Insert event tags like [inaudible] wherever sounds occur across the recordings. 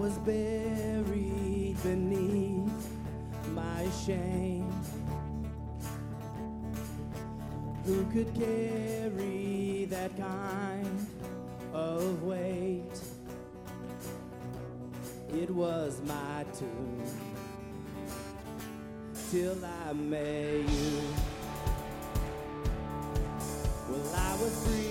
was buried beneath my shame. Who could carry that kind of weight? It was my tomb till I met you. Well, I was free.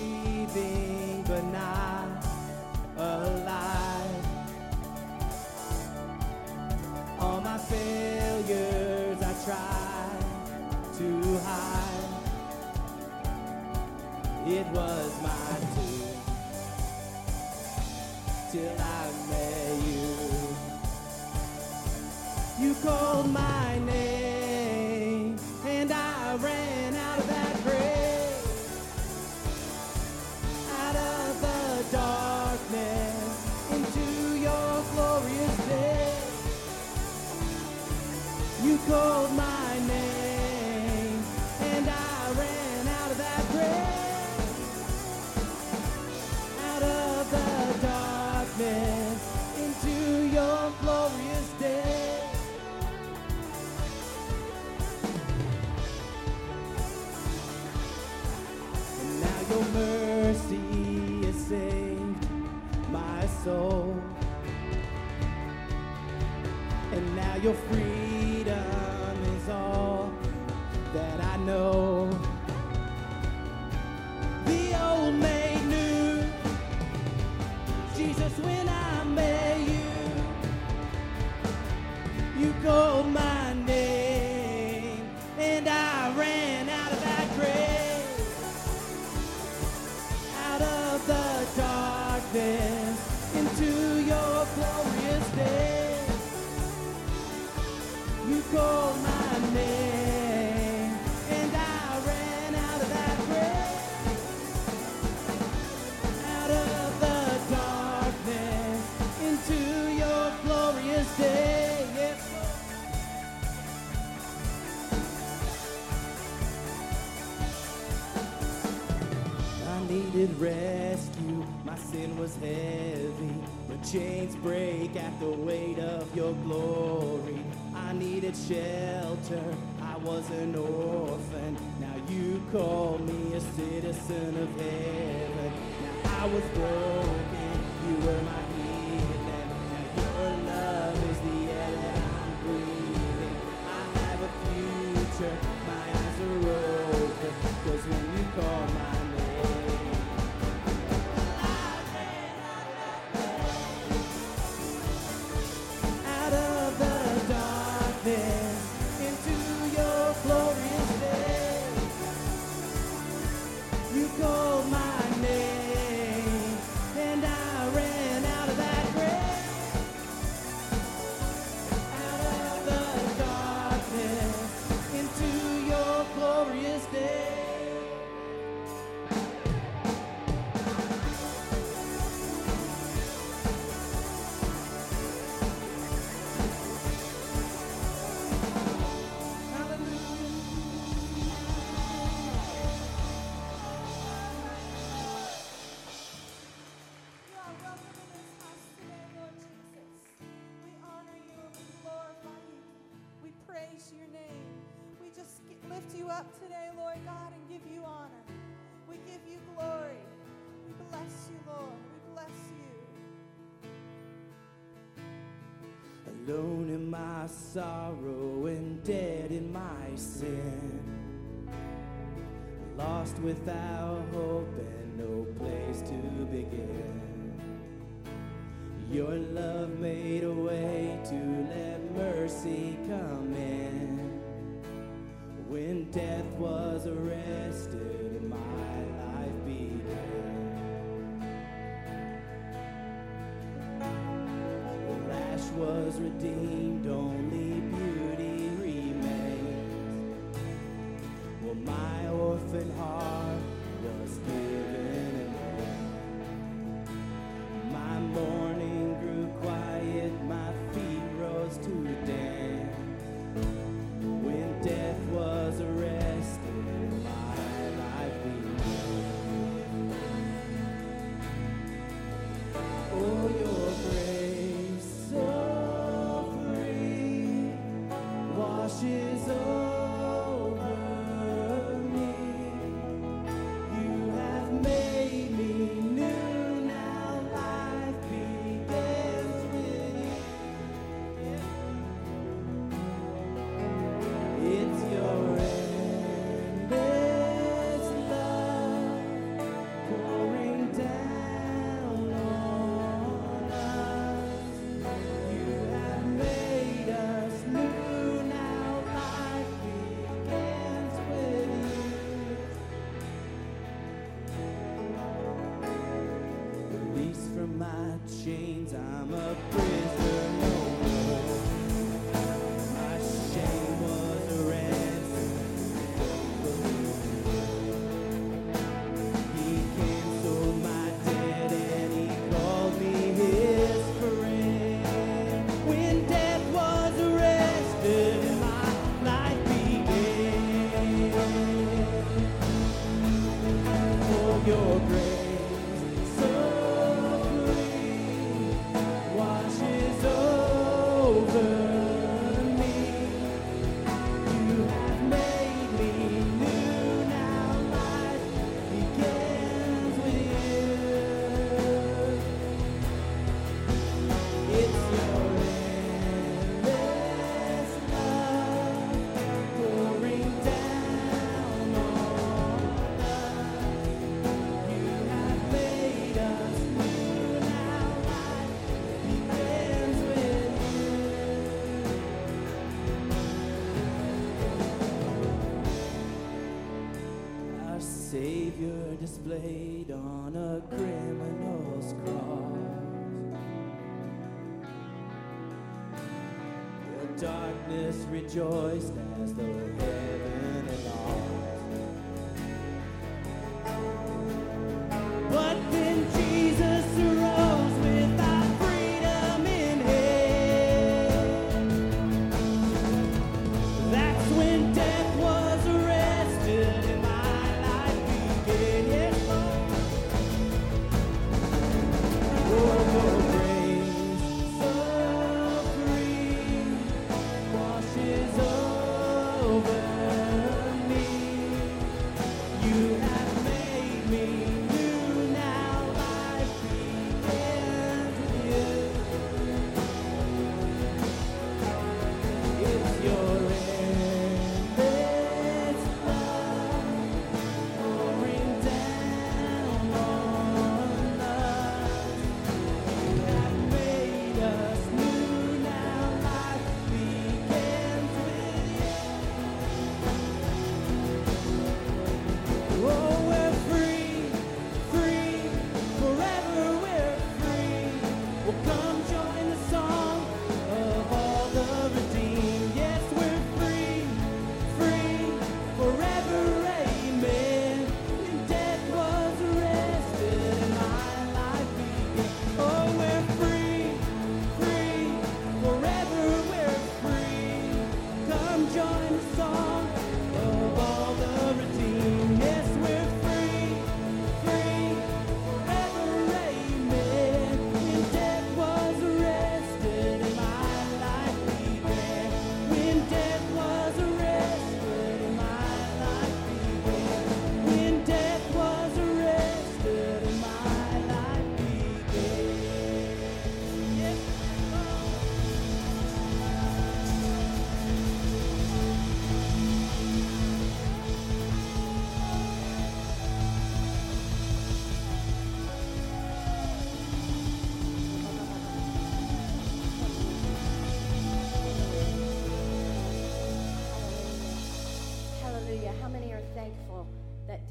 Shake at the weight of your glory. I needed shelter. I was an orphan. Now you call me a citizen of heaven. Now I was born. alone in my sorrow and dead in my sin. Lost without hope and no place to begin. Your love made a way to let mercy come in. When death was arrested was redeemed, only beauty remains. Well, my orphan heart was given. Washes over displayed on a criminal's cross. The darkness rejoiced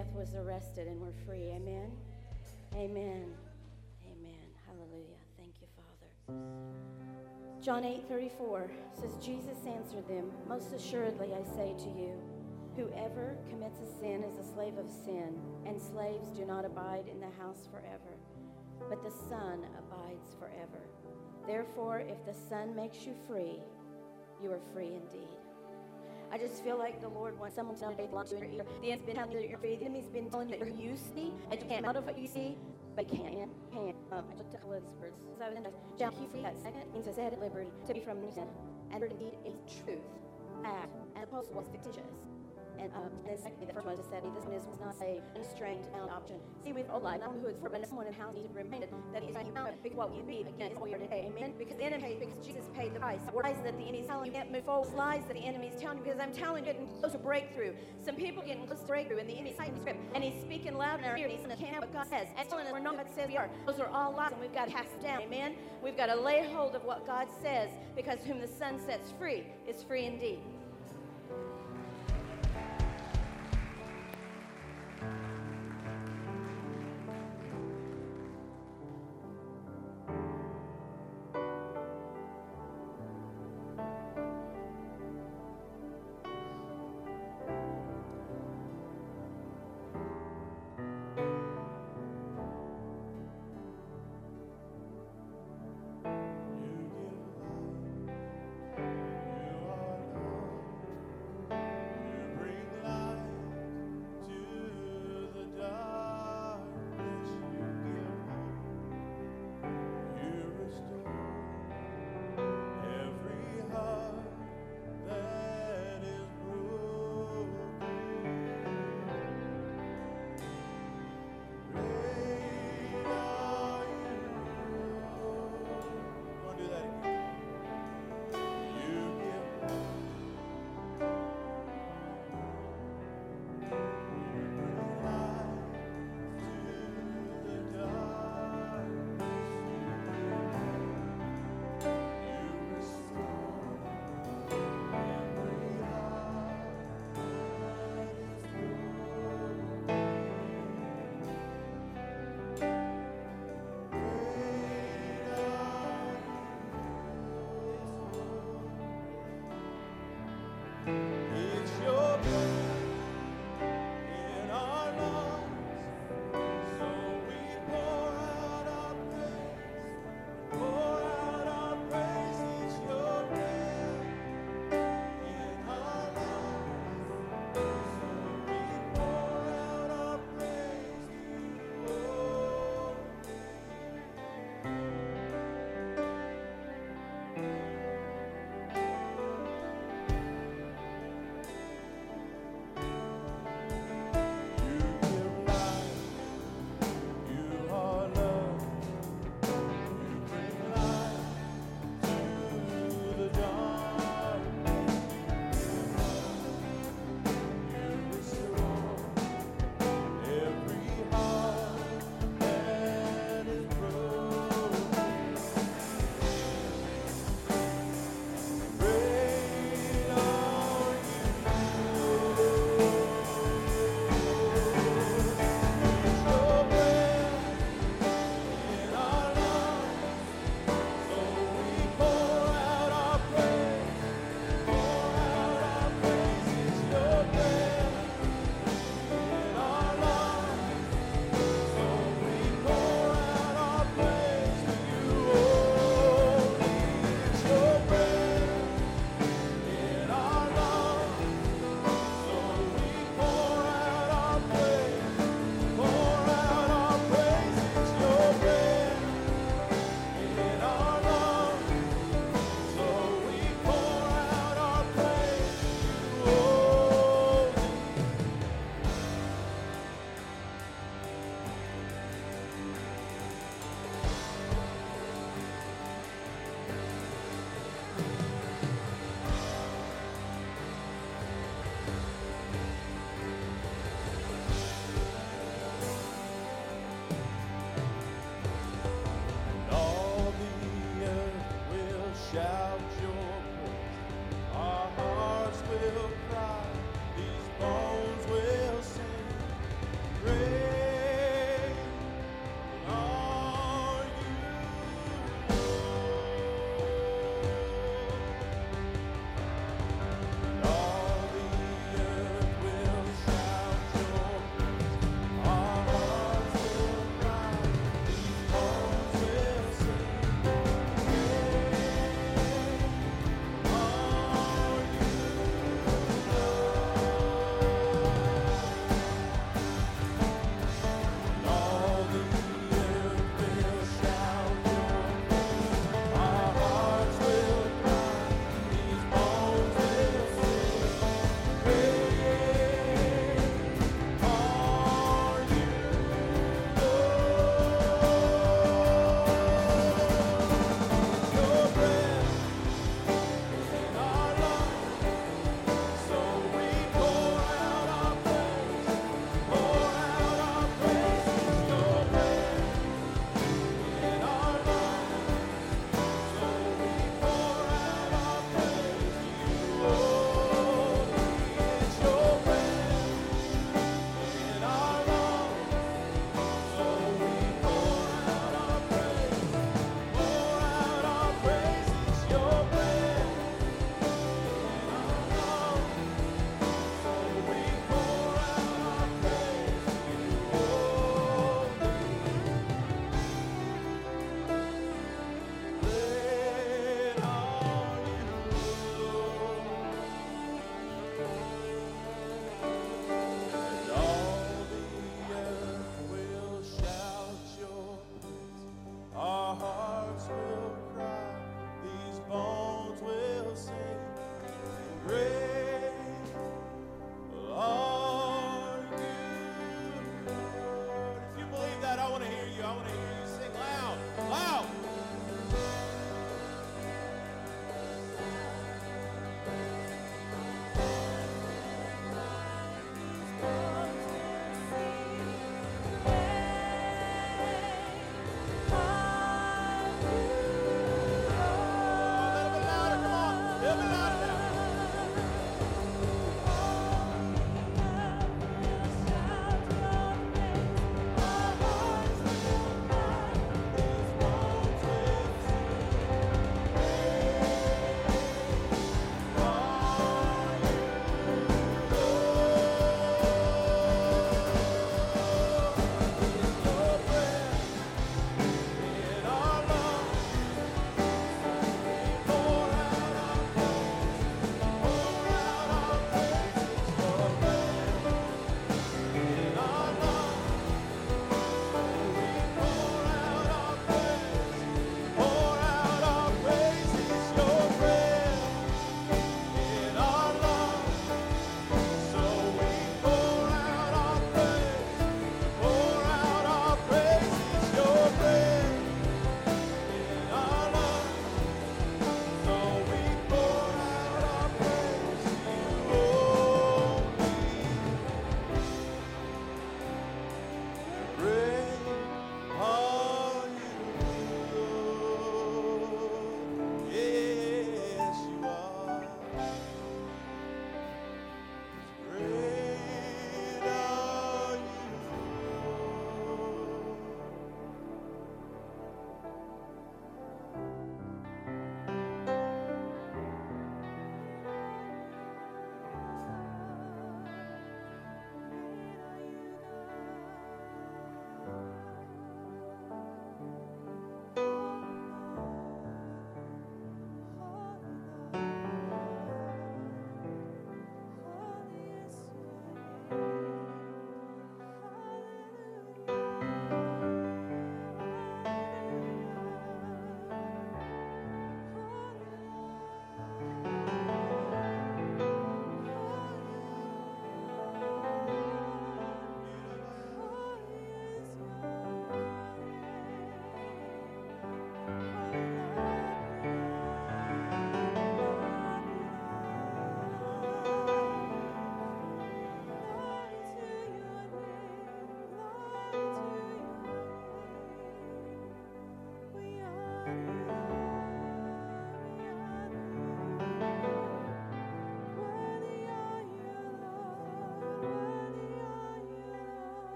death was arrested and we're free? Amen. Amen. Amen. Hallelujah. Thank you, Father. John 8 34 says, Jesus answered them, Most assuredly I say to you, whoever commits a sin is a slave of sin, and slaves do not abide in the house forever, but the Son abides forever. Therefore, if the Son makes you free, you are free indeed. I just feel like the Lord wants someone to know they belong to your ear. The enemy's been telling you that you're free. The enemy's been telling you that you see and you can't out of what you see, but you can't. Can't. Um, I took a little words. So I was in the shall keep free second means set at liberty, to be from sin. And indeed is truth. act, and the proposal was fictitious. And um, then secondly, the first one just said, this one is not a constrained bound option. See, we've all lied, not who it's for, but someone in house needs to be reminded that you bound because what you be again is what we today. Amen. Because the enemy, because Jesus paid the price. Lies that the enemy's telling you can't move forward. Lies that the enemy's telling you because I'm telling you, getting close to breakthrough. Some people getting close to breakthrough, and the enemy's fighting script, and he's speaking loud in our ear, and he's saying, can't what God says, and telling us we're not what says we are. Those are all lies, and we've got to cast down. Amen. We've got to lay hold of what God says, because whom the Son sets free is free indeed.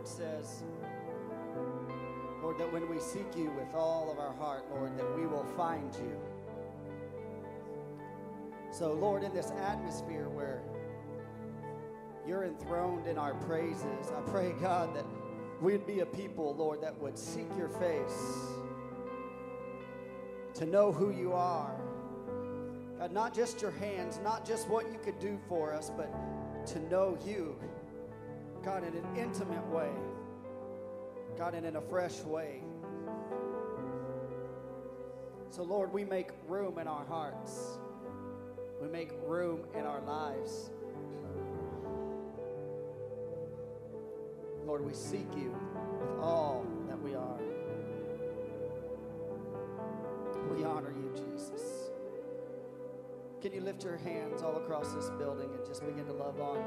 word says, Lord, that when we seek you with all of our heart, Lord, that we will find you. So, Lord, in this atmosphere where you're enthroned in our praises, I pray, God, that we'd be a people, Lord, that would seek your face, to know who you are. God, not just your hands, not just what you could do for us, but to know you God, in an intimate way, God, and in a fresh way. So, Lord, we make room in our hearts, we make room in our lives. Lord, we seek you with all that we are. We honor you, Jesus. Can you lift your hands all across this building and just begin to love on?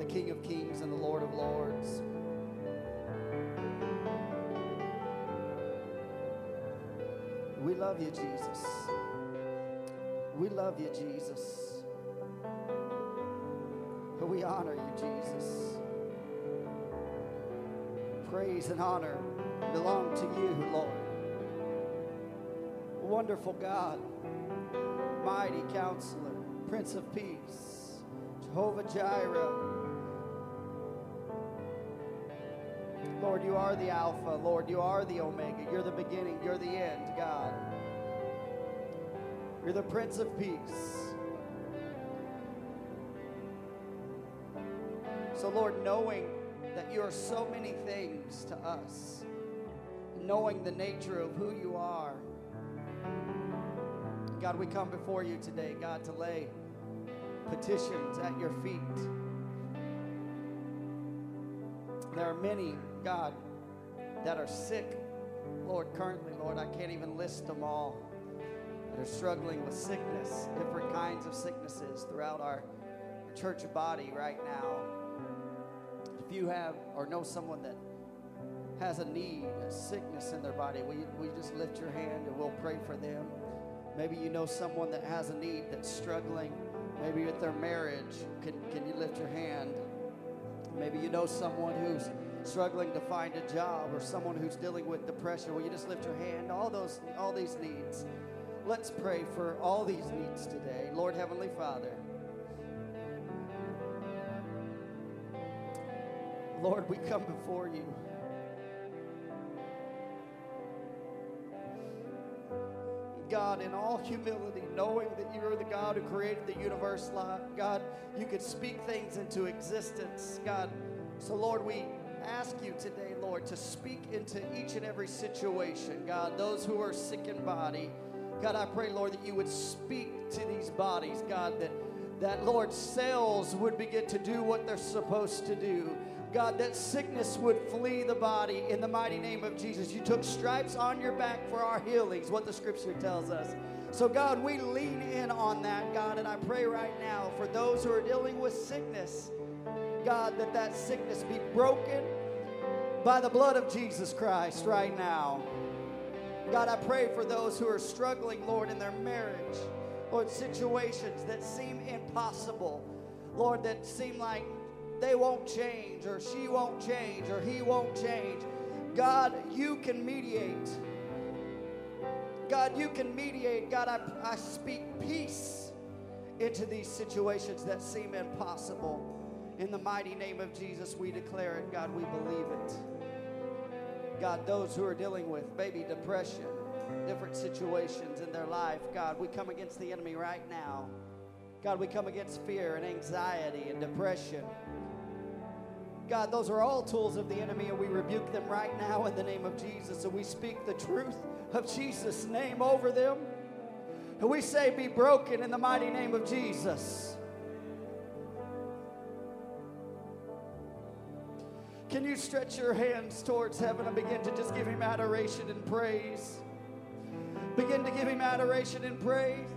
The King of Kings and the Lord of Lords. We love you, Jesus. We love you, Jesus. We honor you, Jesus. Praise and honor belong to you, Lord. Wonderful God, mighty counselor, Prince of Peace, Jehovah Jireh. Lord, you are the Alpha. Lord, you are the Omega. You're the beginning. You're the end, God. You're the Prince of Peace. So, Lord, knowing that you are so many things to us, knowing the nature of who you are, God, we come before you today, God, to lay petitions at your feet. There are many, God, that are sick, Lord, currently, Lord. I can't even list them all. That are struggling with sickness, different kinds of sicknesses throughout our church body right now. If you have or know someone that has a need, a sickness in their body, will you, will you just lift your hand and we'll pray for them? Maybe you know someone that has a need that's struggling, maybe with their marriage. Can, can you lift your hand? Maybe you know someone who's struggling to find a job or someone who's dealing with depression. Will you just lift your hand? All those all these needs. Let's pray for all these needs today. Lord Heavenly Father. Lord, we come before you. God, in all humility, knowing that you are the God who created the universe, God, you could speak things into existence, God. So, Lord, we ask you today, Lord, to speak into each and every situation, God, those who are sick in body. God, I pray, Lord, that you would speak to these bodies, God, that, that Lord, cells would begin to do what they're supposed to do. God, that sickness would flee the body in the mighty name of Jesus. You took stripes on your back for our healings, what the scripture tells us. So, God, we lean in on that, God, and I pray right now for those who are dealing with sickness, God, that that sickness be broken by the blood of Jesus Christ right now. God, I pray for those who are struggling, Lord, in their marriage, Lord, situations that seem impossible, Lord, that seem like they won't change, or she won't change, or he won't change. God, you can mediate. God, you can mediate. God, I, I speak peace into these situations that seem impossible. In the mighty name of Jesus, we declare it. God, we believe it. God, those who are dealing with maybe depression, different situations in their life, God, we come against the enemy right now. God, we come against fear and anxiety and depression. God, those are all tools of the enemy, and we rebuke them right now in the name of Jesus. And we speak the truth of Jesus' name over them. And we say, Be broken in the mighty name of Jesus. Can you stretch your hands towards heaven and begin to just give him adoration and praise? Begin to give him adoration and praise.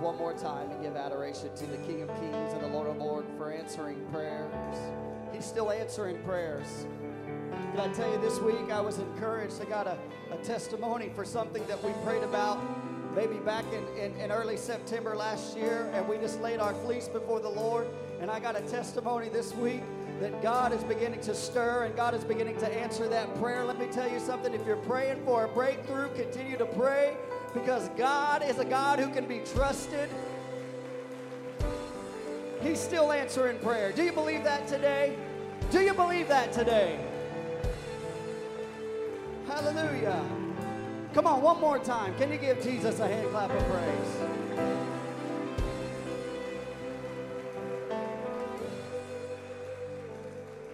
One more time and give adoration to the King of Kings and the Lord of Lords for answering prayers. He's still answering prayers. Can I tell you this week I was encouraged. I got a, a testimony for something that we prayed about maybe back in, in, in early September last year, and we just laid our fleece before the Lord. And I got a testimony this week that God is beginning to stir and God is beginning to answer that prayer. Let me tell you something. If you're praying for a breakthrough, continue to pray because God is a God who can be trusted. He's still answering prayer. Do you believe that today? Do you believe that today? Hallelujah. Come on, one more time. Can you give Jesus a hand clap of praise?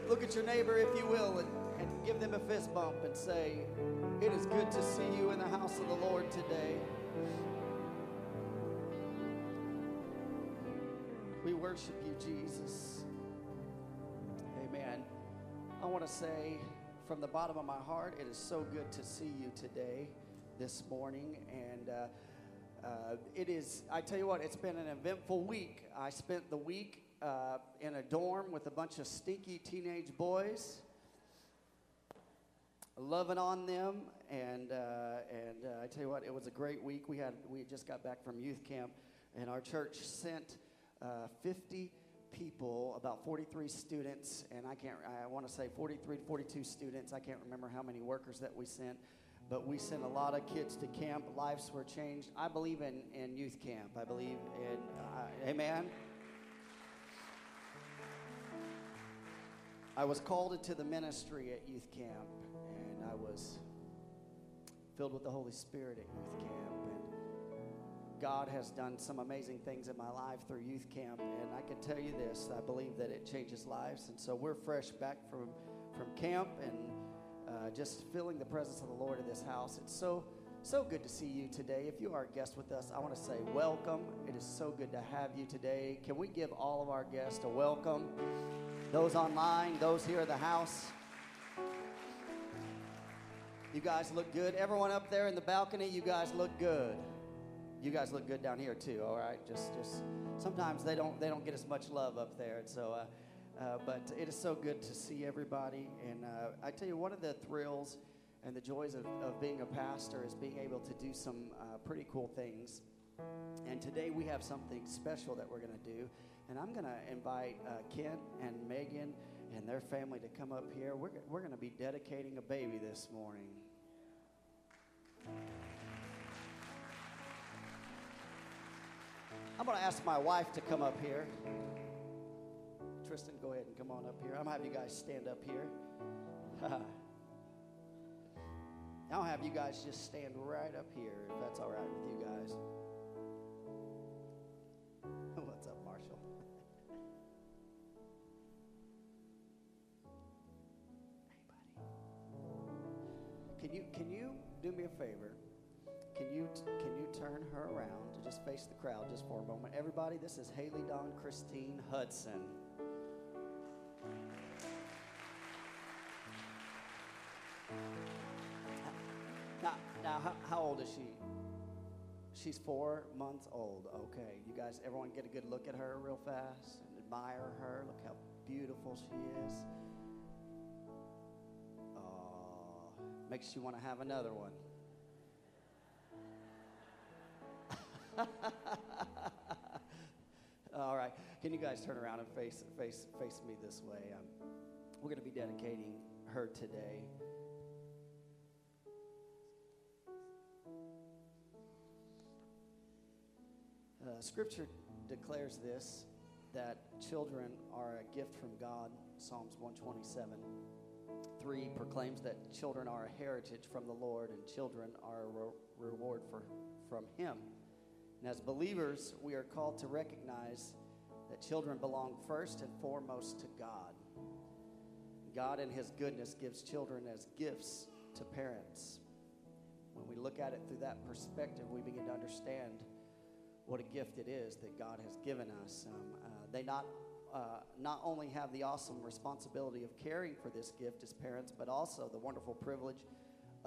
Look at your neighbor, if you will, and and give them a fist bump and say, It is good to see you in the house of the Lord today. We worship you, Jesus. Amen. I want to say from the bottom of my heart, it is so good to see you today, this morning. And uh, uh, it is, I tell you what, it's been an eventful week. I spent the week uh, in a dorm with a bunch of stinky teenage boys, loving on them. And, uh, and uh, I tell you what, it was a great week. We, had, we just got back from youth camp, and our church sent uh, 50 people, about 43 students, and I can't, I want to say 43 to 42 students. I can't remember how many workers that we sent, but we sent a lot of kids to camp. Lives were changed. I believe in, in youth camp. I believe in, uh, amen. I was called into the ministry at youth camp, I was filled with the Holy Spirit at youth camp. And God has done some amazing things in my life through youth camp, and I can tell you this: I believe that it changes lives. And so we're fresh back from from camp and uh, just feeling the presence of the Lord in this house. It's so so good to see you today. If you are a guest with us, I want to say welcome. It is so good to have you today. Can we give all of our guests a welcome? Those online, those here at the house. You guys look good. Everyone up there in the balcony, you guys look good you guys look good down here too. All right, just just sometimes they don't they don't get as much love up there, and so. Uh, uh, but it is so good to see everybody, and uh, I tell you, one of the thrills and the joys of, of being a pastor is being able to do some uh, pretty cool things. And today we have something special that we're going to do, and I'm going to invite uh, Kent and Megan and their family to come up here. We're, we're going to be dedicating a baby this morning. I'm going to ask my wife to come up here. Tristan, go ahead and come on up here. I'm going to have you guys stand up here. [laughs] I'll have you guys just stand right up here, if that's all right with you guys. Favor? Can you can you turn her around to just face the crowd just for a moment? Everybody, this is Haley Dawn Christine Hudson. Now, now how, how old is she? She's four months old. Okay, you guys, everyone get a good look at her real fast and admire her. Look how beautiful she is. Makes you want to have another one. [laughs] All right. Can you guys turn around and face face face me this way? Um, we're going to be dedicating her today. Uh, scripture declares this that children are a gift from God. Psalms 127 3 proclaims that children are a heritage from the Lord and children are a re- reward for, from Him. And as believers, we are called to recognize that children belong first and foremost to God. God, in His goodness, gives children as gifts to parents. When we look at it through that perspective, we begin to understand what a gift it is that God has given us. Um, uh, they not uh, not only have the awesome responsibility of caring for this gift as parents, but also the wonderful privilege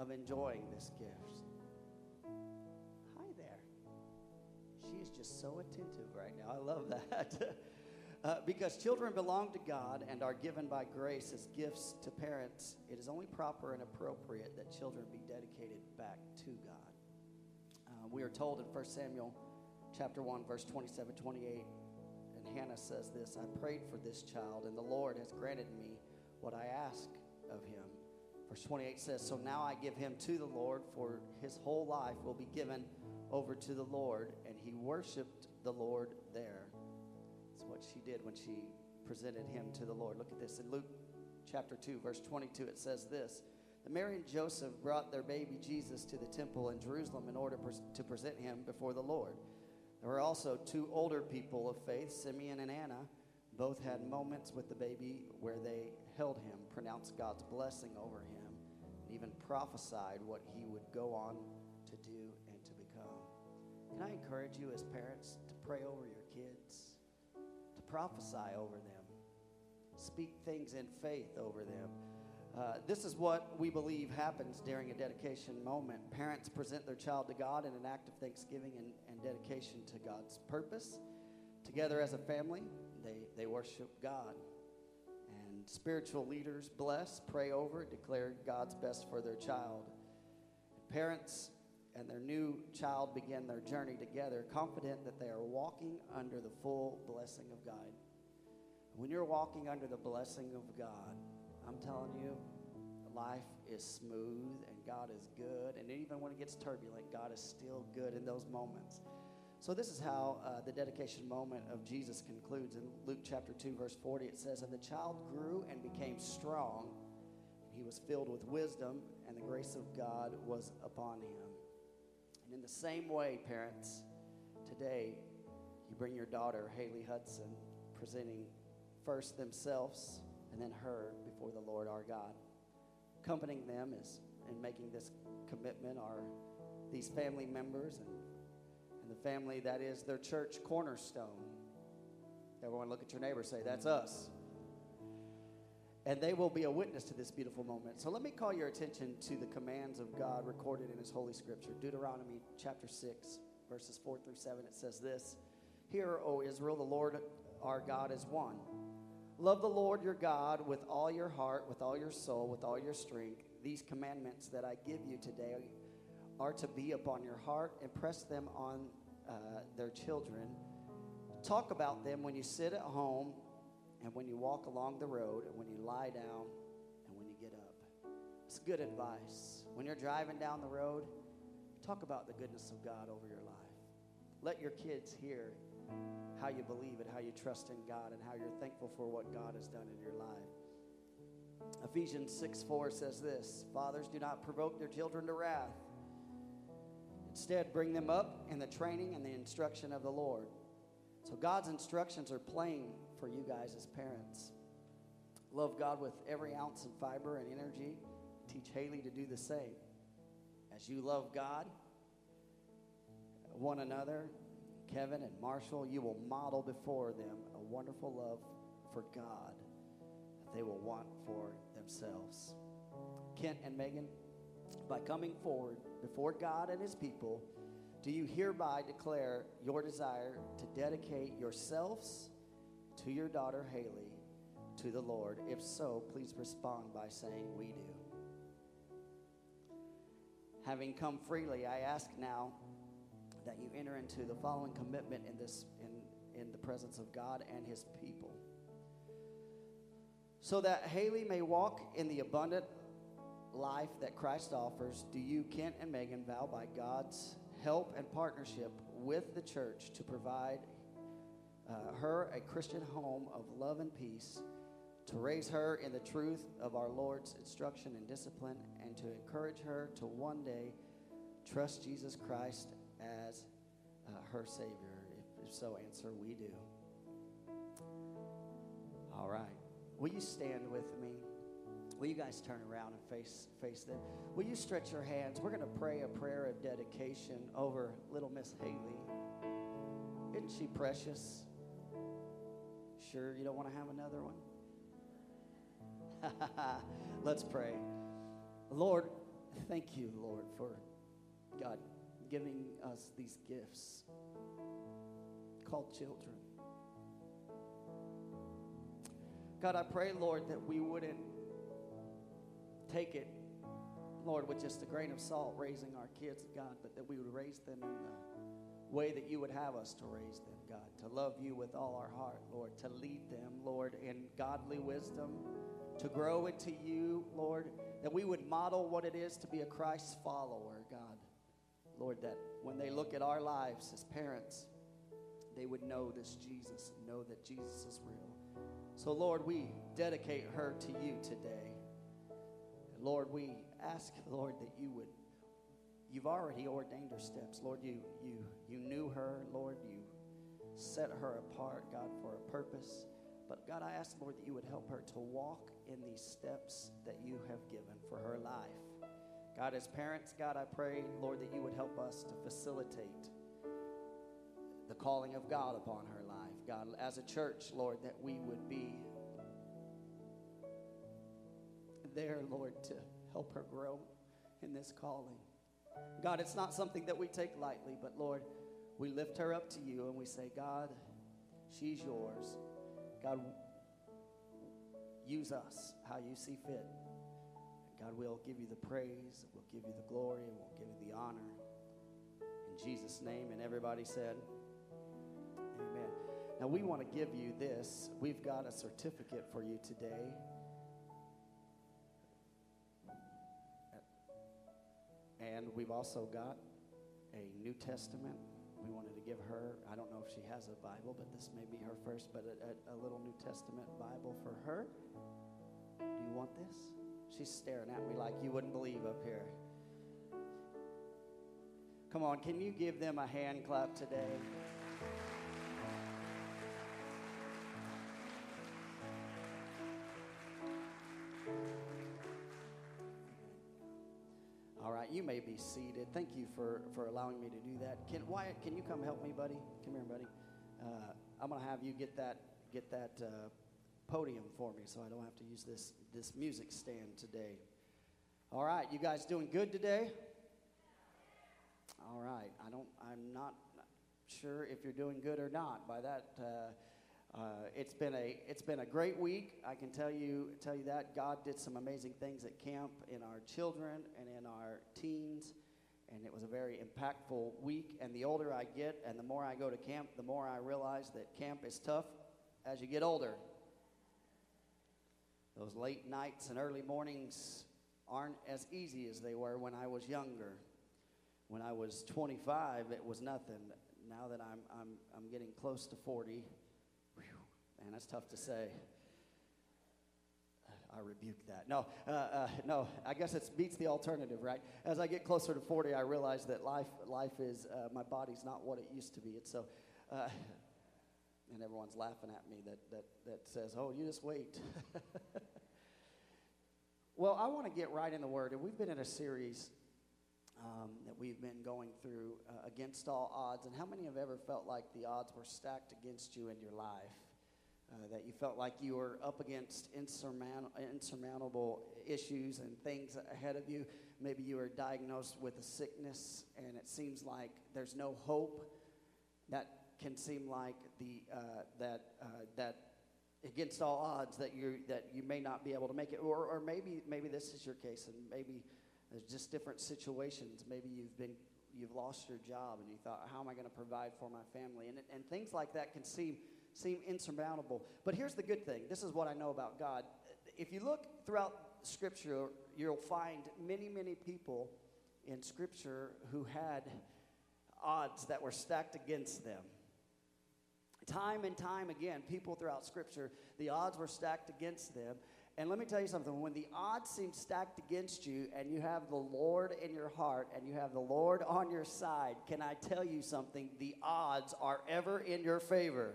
of enjoying this gift. She is just so attentive right now. I love that. [laughs] uh, because children belong to God and are given by grace as gifts to parents, it is only proper and appropriate that children be dedicated back to God. Uh, we are told in 1 Samuel chapter 1, verse 27 28, and Hannah says this I prayed for this child, and the Lord has granted me what I ask of him. Verse 28 says, So now I give him to the Lord, for his whole life will be given over to the Lord, and he worshiped the Lord there. That's what she did when she presented him to the Lord. Look at this in Luke chapter 2, verse 22. It says this Mary and Joseph brought their baby Jesus to the temple in Jerusalem in order to present him before the Lord. There were also two older people of faith, Simeon and Anna. Both had moments with the baby where they held him, pronounced God's blessing over him, and even prophesied what he would go on to do can I encourage you as parents to pray over your kids, to prophesy over them, speak things in faith over them. Uh, this is what we believe happens during a dedication moment. Parents present their child to God in an act of thanksgiving and, and dedication to God's purpose. Together as a family, they, they worship God. And spiritual leaders bless, pray over, declare God's best for their child. Parents and their new child begin their journey together, confident that they are walking under the full blessing of God. When you're walking under the blessing of God, I'm telling you, life is smooth and God is good. And even when it gets turbulent, God is still good in those moments. So, this is how uh, the dedication moment of Jesus concludes. In Luke chapter 2, verse 40, it says, And the child grew and became strong, he was filled with wisdom, and the grace of God was upon him. And in the same way, parents, today you bring your daughter, Haley Hudson, presenting first themselves and then her before the Lord our God. Accompanying them is in making this commitment are these family members and, and the family that is their church cornerstone. Everyone look at your neighbor say, That's us. And they will be a witness to this beautiful moment. So let me call your attention to the commands of God recorded in His Holy Scripture. Deuteronomy chapter 6, verses 4 through 7. It says this Hear, O Israel, the Lord our God is one. Love the Lord your God with all your heart, with all your soul, with all your strength. These commandments that I give you today are to be upon your heart. Impress them on uh, their children. Talk about them when you sit at home and when you walk along the road and when you lie down and when you get up. It's good advice. When you're driving down the road, talk about the goodness of God over your life. Let your kids hear how you believe it, how you trust in God, and how you're thankful for what God has done in your life. Ephesians 6 4 says this Fathers, do not provoke their children to wrath. Instead, bring them up in the training and the instruction of the Lord. So, God's instructions are plain for you guys as parents. Love God with every ounce of fiber and energy. Teach Haley to do the same. As you love God, one another, Kevin and Marshall, you will model before them a wonderful love for God that they will want for themselves. Kent and Megan, by coming forward before God and his people, do you hereby declare your desire to dedicate yourselves to your daughter Haley to the Lord? If so, please respond by saying, We do. Having come freely, I ask now that you enter into the following commitment in this in, in the presence of God and his people. So that Haley may walk in the abundant life that Christ offers, do you, Kent and Megan, vow by God's help and partnership with the church to provide uh, her a Christian home of love and peace, to raise her in the truth of our Lord's instruction and discipline, and to encourage her to one day trust Jesus Christ as uh, her Savior? If, if so, answer, we do. All right. Will you stand with me? Will you guys turn around and face face them? Will you stretch your hands? We're going to pray a prayer of dedication over little Miss Haley. Isn't she precious? Sure, you don't want to have another one? [laughs] Let's pray. Lord, thank you, Lord, for God giving us these gifts called children. God, I pray, Lord, that we wouldn't take it, Lord, with just a grain of salt raising our kids, God, but that we would raise them in the way that you would have us to raise them, God, to love you with all our heart, Lord, to lead them, Lord, in godly wisdom, to grow into you, Lord, that we would model what it is to be a Christ follower, God. Lord, that when they look at our lives as parents, they would know this Jesus, know that Jesus is real. So, Lord, we dedicate her to you today. Lord, we ask, Lord, that you would, you've already ordained her steps. Lord, you, you, you knew her. Lord, you set her apart, God, for a purpose. But God, I ask, Lord, that you would help her to walk in these steps that you have given for her life. God, as parents, God, I pray, Lord, that you would help us to facilitate the calling of God upon her life. God, as a church, Lord, that we would be there, Lord, to help her grow in this calling. God, it's not something that we take lightly, but Lord, we lift her up to you and we say, God, she's yours. God, use us how you see fit. God, we'll give you the praise, we'll give you the glory, and we'll give you the honor. In Jesus' name, and everybody said, Amen. Now, we want to give you this. We've got a certificate for you today. And we've also got a New Testament. We wanted to give her, I don't know if she has a Bible, but this may be her first, but a, a, a little New Testament Bible for her. Do you want this? She's staring at me like you wouldn't believe up here. Come on, can you give them a hand clap today? All right, you may be seated. Thank you for, for allowing me to do that. Can Wyatt, can you come help me, buddy? Come here, buddy. Uh, I'm gonna have you get that get that uh, podium for me, so I don't have to use this this music stand today. All right, you guys doing good today? All right, I don't. I'm not sure if you're doing good or not. By that. Uh, uh, it's been a it's been a great week. I can tell you tell you that God did some amazing things at camp in our children and in our teens, and it was a very impactful week. And the older I get, and the more I go to camp, the more I realize that camp is tough as you get older. Those late nights and early mornings aren't as easy as they were when I was younger. When I was 25, it was nothing. Now that I'm I'm I'm getting close to 40. Man, that's tough to say. I rebuke that. No, uh, uh, no. I guess it beats the alternative, right? As I get closer to 40, I realize that life, life is uh, my body's not what it used to be. It's so, uh, and everyone's laughing at me that that that says, "Oh, you just wait." [laughs] well, I want to get right in the Word, and we've been in a series um, that we've been going through uh, against all odds. And how many have ever felt like the odds were stacked against you in your life? Uh, that you felt like you were up against insurmount- insurmountable issues and things ahead of you. Maybe you were diagnosed with a sickness and it seems like there's no hope. That can seem like the uh, that uh, that against all odds that you that you may not be able to make it, or or maybe maybe this is your case, and maybe there's just different situations. Maybe you've been you've lost your job and you thought, how am I going to provide for my family? And and things like that can seem seem insurmountable. But here's the good thing this is what I know about God. If you look throughout Scripture, you'll find many, many people in Scripture who had odds that were stacked against them. Time and time again, people throughout Scripture, the odds were stacked against them. And let me tell you something when the odds seem stacked against you and you have the Lord in your heart and you have the Lord on your side, can I tell you something? The odds are ever in your favor.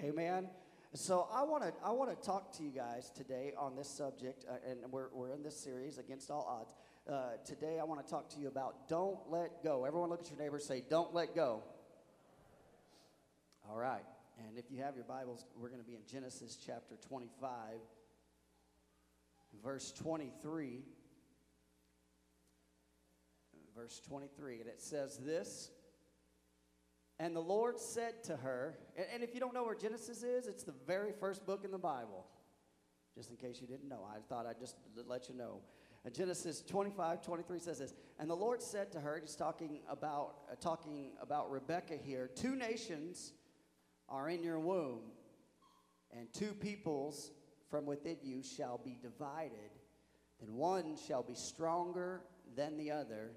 Amen. So I want to I want to talk to you guys today on this subject, uh, and we're we're in this series against all odds. Uh, today I want to talk to you about don't let go. Everyone, look at your neighbor. Say, don't let go. All right. And if you have your Bibles, we're going to be in Genesis chapter 25, verse 23. Verse 23, and it says this. And the Lord said to her, and, if you don't know where Genesis is, it's the very first book in the Bible. Just in case you didn't know, I thought I'd just let you know. And Genesis 25, 23 says this. And the Lord said to her, he's talking about, uh, talking about Rebecca here, two nations are in your womb, and two peoples from within you shall be divided. Then one shall be stronger than the other.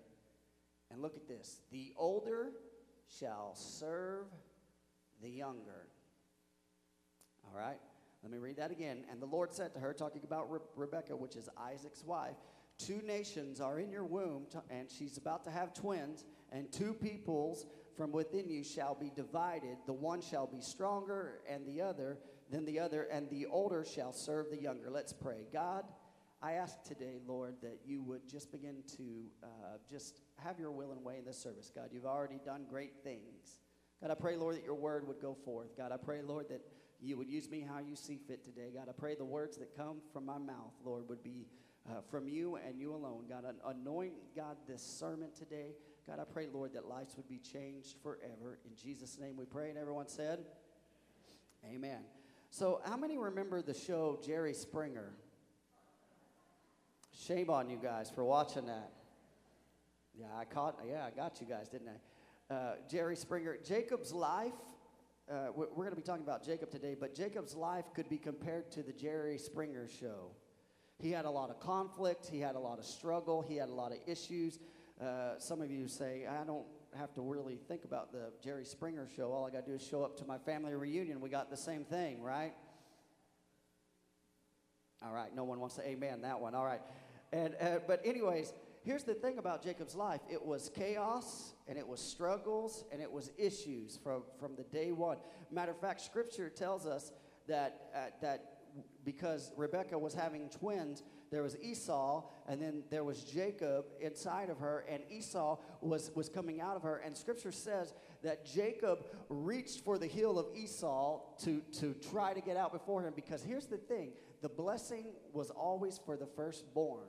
And look at this the older shall serve the younger. All right, let me read that again. And the Lord said to her, talking about Re- Rebecca, which is Isaac's wife, Two nations are in your womb, to, and she's about to have twins, and two peoples from within you shall be divided. The one shall be stronger, and the other than the other, and the older shall serve the younger. Let's pray. God, I ask today, Lord, that you would just begin to uh, just have your will and way in this service. God, you've already done great things. God, I pray, Lord, that your word would go forth. God, I pray, Lord, that you would use me how you see fit today. God, I pray the words that come from my mouth, Lord, would be uh, from you and you alone. God, anoint, God, this sermon today. God, I pray, Lord, that lives would be changed forever. In Jesus' name we pray. And everyone said, Amen. So, how many remember the show Jerry Springer? Shame on you guys for watching that. Yeah, I caught. Yeah, I got you guys, didn't I? Uh, Jerry Springer, Jacob's life. Uh, we're going to be talking about Jacob today, but Jacob's life could be compared to the Jerry Springer show. He had a lot of conflict. He had a lot of struggle. He had a lot of issues. Uh, some of you say, I don't have to really think about the Jerry Springer show. All I got to do is show up to my family reunion. We got the same thing, right? All right, no one wants to amen that one. All right. And, uh, but, anyways, here's the thing about Jacob's life it was chaos and it was struggles and it was issues from, from the day one. Matter of fact, scripture tells us that, uh, that because Rebecca was having twins, there was Esau, and then there was Jacob inside of her, and Esau was, was coming out of her. And scripture says that Jacob reached for the heel of Esau to, to try to get out before him. Because here's the thing the blessing was always for the firstborn.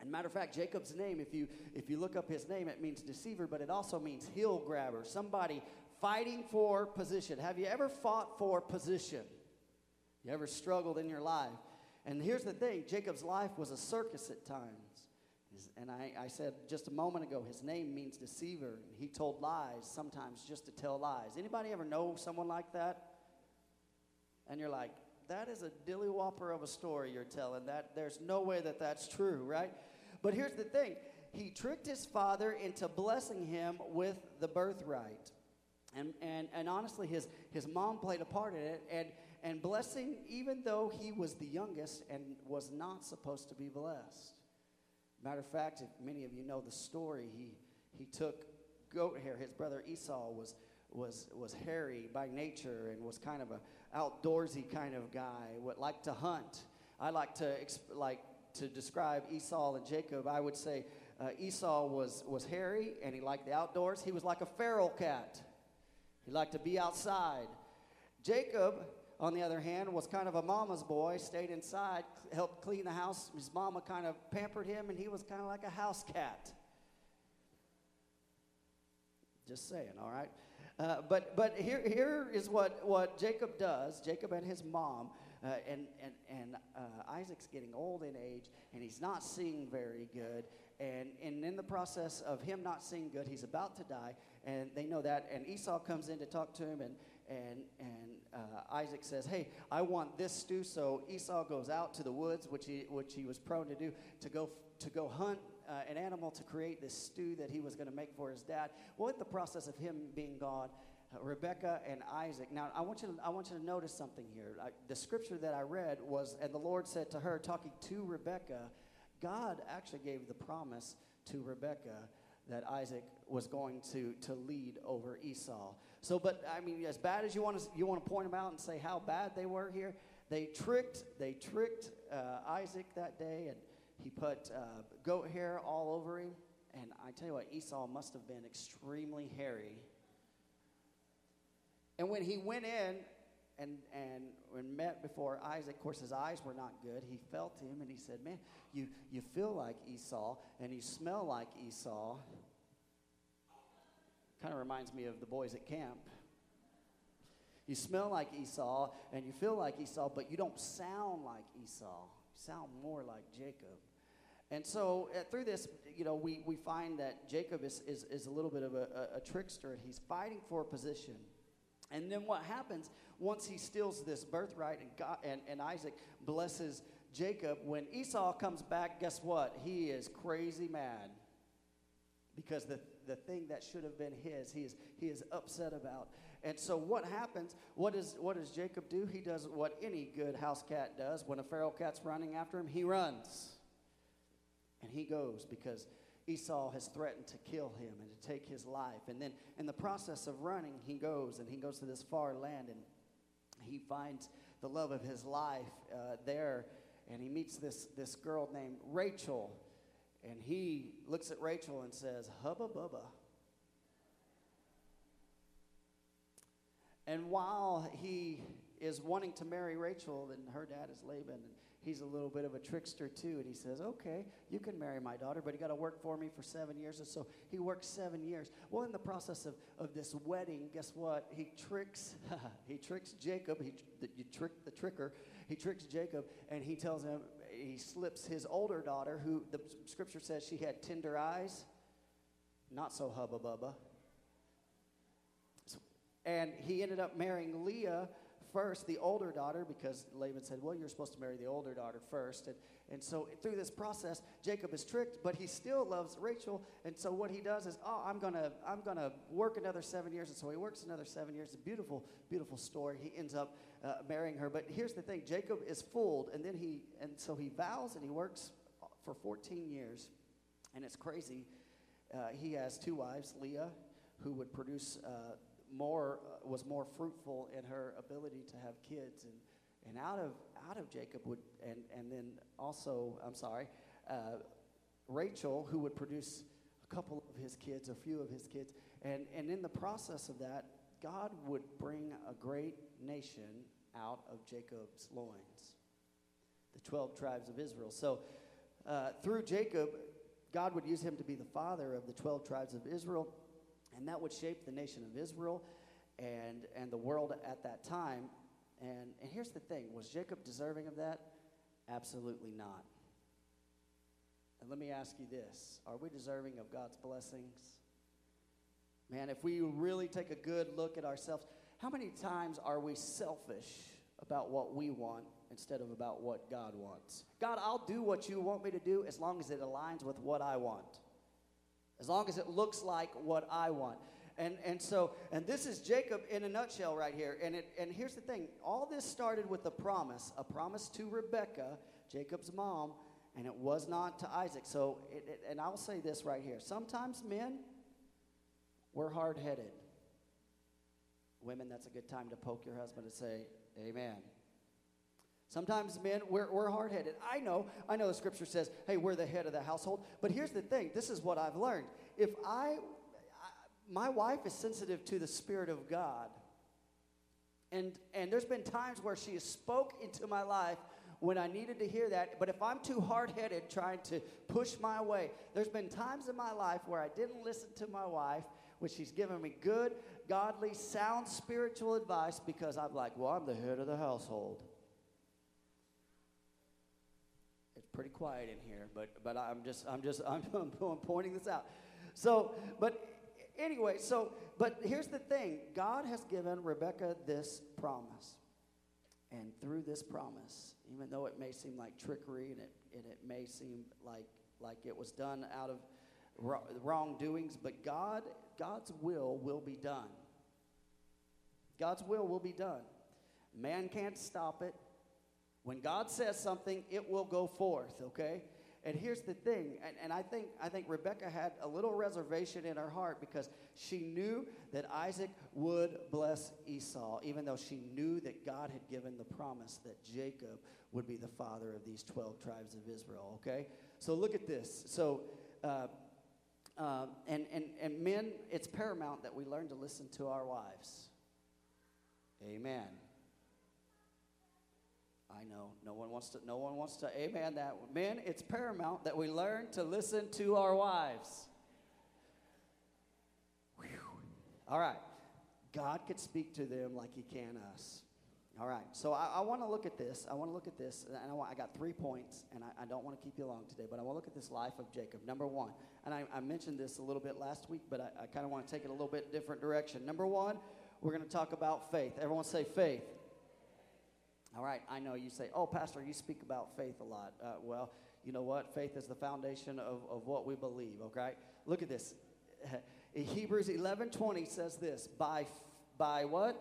And matter of fact, Jacob's name, if you if you look up his name, it means deceiver, but it also means heel grabber, somebody fighting for position. Have you ever fought for position? You ever struggled in your life? And here's the thing Jacob's life was a circus at times. And I, I said just a moment ago, his name means deceiver. He told lies sometimes just to tell lies. Anybody ever know someone like that? And you're like, that is a dilly whopper of a story you're telling. That there's no way that that's true, right? But here's the thing: he tricked his father into blessing him with the birthright, and and and honestly, his his mom played a part in it. And and blessing, even though he was the youngest and was not supposed to be blessed. Matter of fact, if many of you know the story, he, he took goat hair. His brother Esau was, was, was hairy by nature and was kind of a outdoorsy kind of guy, would like to hunt. I like to, like, to describe Esau and Jacob. I would say uh, Esau was, was hairy and he liked the outdoors. He was like a feral cat. He liked to be outside. Jacob on the other hand, was kind of a mama's boy, stayed inside, helped clean the house. His mama kind of pampered him, and he was kind of like a house cat. Just saying, all right? Uh, but but here, here is what, what Jacob does Jacob and his mom, uh, and, and, and uh, Isaac's getting old in age, and he's not seeing very good. And, and in the process of him not seeing good, he's about to die, and they know that. And Esau comes in to talk to him, and, and, and uh, Isaac says, Hey, I want this stew. So Esau goes out to the woods, which he, which he was prone to do, to go, to go hunt uh, an animal to create this stew that he was going to make for his dad. Well, in the process of him being gone, uh, Rebecca and Isaac. Now, I want you to, I want you to notice something here. I, the scripture that I read was, and the Lord said to her, talking to Rebecca, God actually gave the promise to Rebecca that Isaac was going to, to lead over Esau. So, but I mean, as bad as you want to, you want to point them out and say how bad they were here, they tricked, they tricked uh, Isaac that day, and he put uh, goat hair all over him. And I tell you what, Esau must have been extremely hairy. And when he went in and, and when met before Isaac, of course, his eyes were not good. He felt him and he said, Man, you, you feel like Esau and you smell like Esau. Kind of reminds me of the boys at camp. You smell like Esau and you feel like Esau, but you don't sound like Esau. Sound more like Jacob. And so uh, through this, you know, we, we find that Jacob is, is, is a little bit of a, a, a trickster and he's fighting for a position. And then what happens once he steals this birthright and, God, and, and Isaac blesses Jacob, when Esau comes back, guess what? He is crazy mad because the, the thing that should have been his, he is, he is upset about. And so what happens? What, is, what does Jacob do? He does what any good house cat does. When a feral cat's running after him, he runs. And he goes because Esau has threatened to kill him and to take his life. And then in the process of running, he goes and he goes to this far land and he finds the love of his life uh, there. And he meets this, this girl named Rachel. And he looks at Rachel and says, Hubba Bubba. And while he is wanting to marry Rachel, and her dad is Laban, and he's a little bit of a trickster too. And he says, "Okay, you can marry my daughter, but you got to work for me for seven years." And so he works seven years. Well, in the process of, of this wedding, guess what? He tricks [laughs] he tricks Jacob. He the, you trick the tricker. He tricks Jacob, and he tells him he slips his older daughter, who the scripture says she had tender eyes, not so hubba bubba. And he ended up marrying Leah first, the older daughter, because Laban said, Well, you're supposed to marry the older daughter first. And, and so through this process, Jacob is tricked, but he still loves Rachel. And so what he does is, Oh, I'm going to I'm gonna work another seven years. And so he works another seven years. It's a beautiful, beautiful story. He ends up uh, marrying her. But here's the thing Jacob is fooled. And then he, and so he vows and he works for 14 years. And it's crazy. Uh, he has two wives, Leah, who would produce uh, more uh, was more fruitful in her ability to have kids. And and out of out of Jacob would and and then also I'm sorry uh, Rachel who would produce a couple of his kids a few of his kids. And and in the process of that God would bring a great nation out of Jacob's loins the 12 tribes of Israel. So uh, through Jacob God would use him to be the father of the 12 tribes of Israel and that would shape the nation of Israel and, and the world at that time. And, and here's the thing was Jacob deserving of that? Absolutely not. And let me ask you this Are we deserving of God's blessings? Man, if we really take a good look at ourselves, how many times are we selfish about what we want instead of about what God wants? God, I'll do what you want me to do as long as it aligns with what I want as long as it looks like what I want. And, and so, and this is Jacob in a nutshell right here. And, it, and here's the thing all this started with a promise, a promise to Rebecca, Jacob's mom, and it was not to Isaac. So, it, it, and I'll say this right here sometimes men, we're hard headed. Women, that's a good time to poke your husband and say, Amen. Sometimes men, we're, we're hard headed. I know, I know the scripture says, hey, we're the head of the household. But here's the thing this is what I've learned. If I, I my wife is sensitive to the Spirit of God. And, and there's been times where she has spoke into my life when I needed to hear that. But if I'm too hard headed trying to push my way, there's been times in my life where I didn't listen to my wife, when she's given me good, godly, sound spiritual advice because I'm like, well, I'm the head of the household. Pretty quiet in here, but but I'm just I'm just [laughs] I'm, I'm pointing this out. So, but anyway, so but here's the thing: God has given Rebecca this promise, and through this promise, even though it may seem like trickery and it and it may seem like like it was done out of wrongdoings, but God God's will will be done. God's will will be done. Man can't stop it. When God says something, it will go forth, okay? And here's the thing, and, and I think I think Rebecca had a little reservation in her heart because she knew that Isaac would bless Esau, even though she knew that God had given the promise that Jacob would be the father of these 12 tribes of Israel, okay? So look at this. So, uh, uh, and, and, and men, it's paramount that we learn to listen to our wives. Amen. I know no one wants to. No one wants to. Amen. That men, it's paramount that we learn to listen to our wives. Whew. All right, God could speak to them like He can us. All right, so I, I want to look at this. I want to look at this, and I, want, I got three points, and I, I don't want to keep you long today, but I want to look at this life of Jacob. Number one, and I, I mentioned this a little bit last week, but I, I kind of want to take it a little bit different direction. Number one, we're going to talk about faith. Everyone say faith. All right, I know you say, oh, Pastor, you speak about faith a lot. Uh, well, you know what? Faith is the foundation of, of what we believe, okay? Look at this. [laughs] Hebrews 11 20 says this by, by what?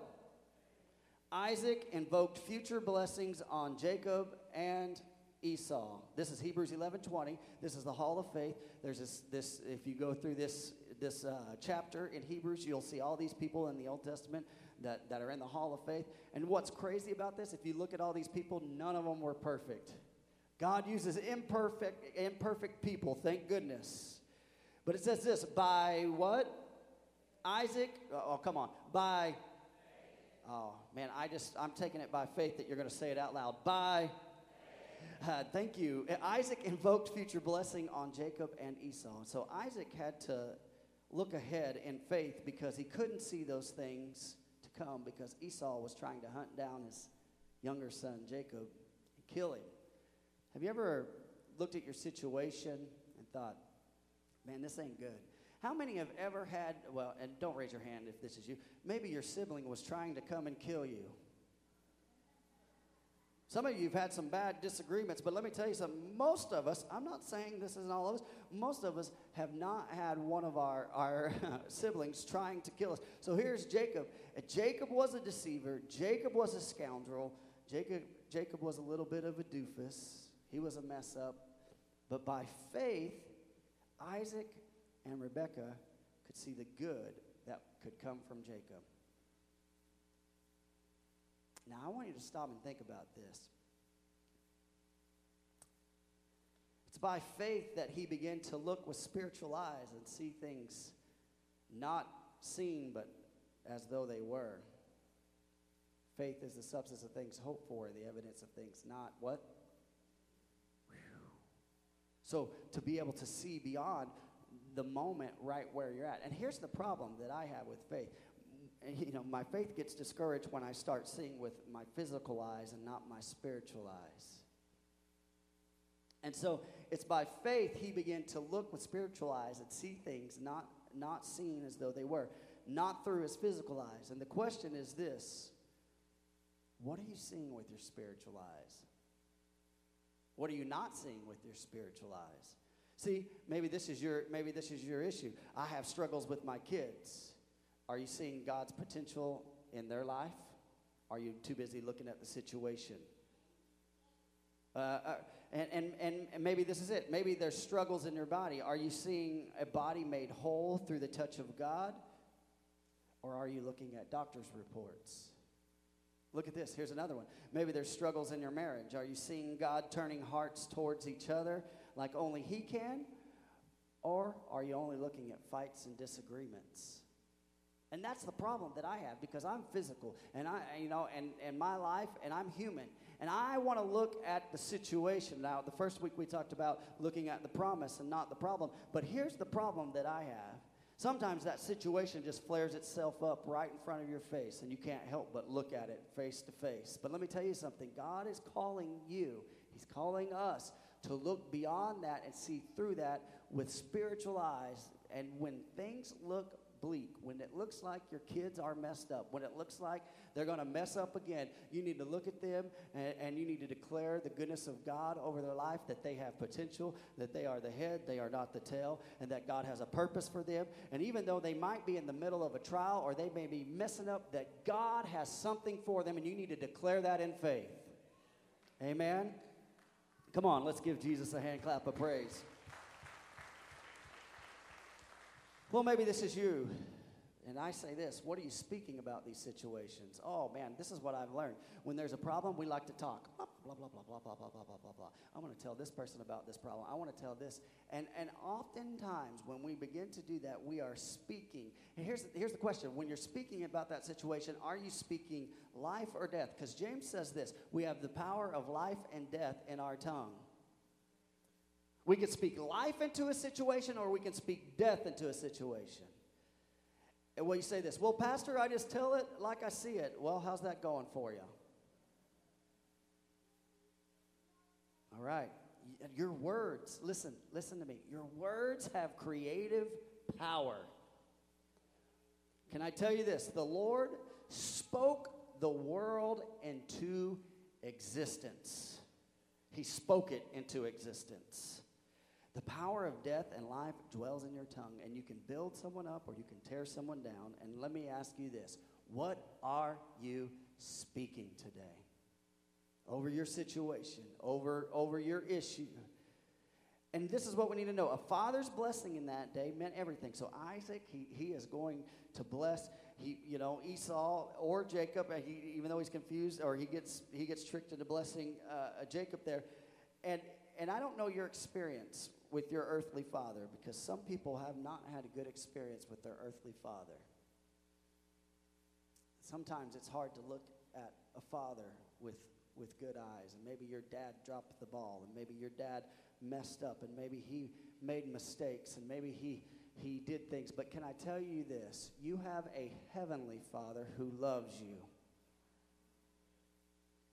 Isaac invoked future blessings on Jacob and Esau. This is Hebrews 11 20. This is the hall of faith. There's this, this if you go through this, this uh, chapter in Hebrews, you'll see all these people in the Old Testament that, that are in the hall of faith. And what's crazy about this, if you look at all these people, none of them were perfect. God uses imperfect, imperfect people, thank goodness. But it says this by what? Isaac, oh, come on, by, Oh, man, I just, I'm taking it by faith that you're going to say it out loud. By uh, thank you. Isaac invoked future blessing on Jacob and Esau. So Isaac had to look ahead in faith because he couldn't see those things come because Esau was trying to hunt down his younger son Jacob and kill him. Have you ever looked at your situation and thought, man, this ain't good? How many have ever had, well, and don't raise your hand if this is you, maybe your sibling was trying to come and kill you? Some of you have had some bad disagreements, but let me tell you something. Most of us, I'm not saying this isn't all of us, most of us have not had one of our, our [laughs] siblings trying to kill us. So here's Jacob. Jacob was a deceiver, Jacob was a scoundrel, Jacob, Jacob was a little bit of a doofus, he was a mess up. But by faith, Isaac and Rebekah could see the good that could come from Jacob. Now, I want you to stop and think about this. It's by faith that he began to look with spiritual eyes and see things not seen, but as though they were. Faith is the substance of things hoped for, the evidence of things not what? So to be able to see beyond the moment right where you're at. And here's the problem that I have with faith you know, my faith gets discouraged when I start seeing with my physical eyes and not my spiritual eyes. And so it's by faith he began to look with spiritual eyes and see things not, not seen as though they were, not through his physical eyes. And the question is this what are you seeing with your spiritual eyes? What are you not seeing with your spiritual eyes? See, maybe this is your maybe this is your issue. I have struggles with my kids. Are you seeing God's potential in their life? Are you too busy looking at the situation? Uh, uh, and, and, and maybe this is it. Maybe there's struggles in your body. Are you seeing a body made whole through the touch of God? Or are you looking at doctor's reports? Look at this. Here's another one. Maybe there's struggles in your marriage. Are you seeing God turning hearts towards each other like only He can? Or are you only looking at fights and disagreements? And that's the problem that I have because I'm physical and I, you know, and, and my life and I'm human. And I want to look at the situation. Now, the first week we talked about looking at the promise and not the problem. But here's the problem that I have. Sometimes that situation just flares itself up right in front of your face, and you can't help but look at it face to face. But let me tell you something God is calling you, He's calling us to look beyond that and see through that with spiritual eyes. And when things look bleak, when it looks like your kids are messed up, when it looks like they're going to mess up again, you need to look at them and, and, you need to declare the goodness of God over their life, that they have potential, that they are the head, they are not the tail, and that God has a purpose for them. And even though they might be in the middle of a trial or they may be messing up, that God has something for them, and you need to declare that in faith. Amen? Come on, let's give Jesus a hand clap of praise. Well, maybe this is you. And I say this what are you speaking about these situations? Oh man, this is what I've learned. When there's a problem, we like to talk. Blah, blah, blah, blah, blah, blah, blah, blah, blah, blah. I want to tell this person about this problem. I want to tell this. And, and oftentimes, when we begin to do that, we are speaking. And here's, here's the question when you're speaking about that situation, are you speaking life or death? Because James says this we have the power of life and death in our tongue. We can speak life into a situation or we can speak death into a situation. And well, you say this, well, Pastor, I just tell it like I see it. Well, how's that going for you? All right. Your words, listen, listen to me. Your words have creative power. Can I tell you this? The Lord spoke the world into existence, He spoke it into existence. The power of death and life dwells in your tongue, and you can build someone up or you can tear someone down. And let me ask you this what are you speaking today? Over your situation, over, over your issue. And this is what we need to know. A father's blessing in that day meant everything. So Isaac, he, he is going to bless he, you know, Esau or Jacob, he, even though he's confused or he gets he gets tricked into blessing uh, Jacob there. And and I don't know your experience with your earthly father because some people have not had a good experience with their earthly father. sometimes it's hard to look at a father with, with good eyes. And maybe your dad dropped the ball, and maybe your dad messed up, and maybe he made mistakes, and maybe he, he did things. But can I tell you this? You have a heavenly father who loves you.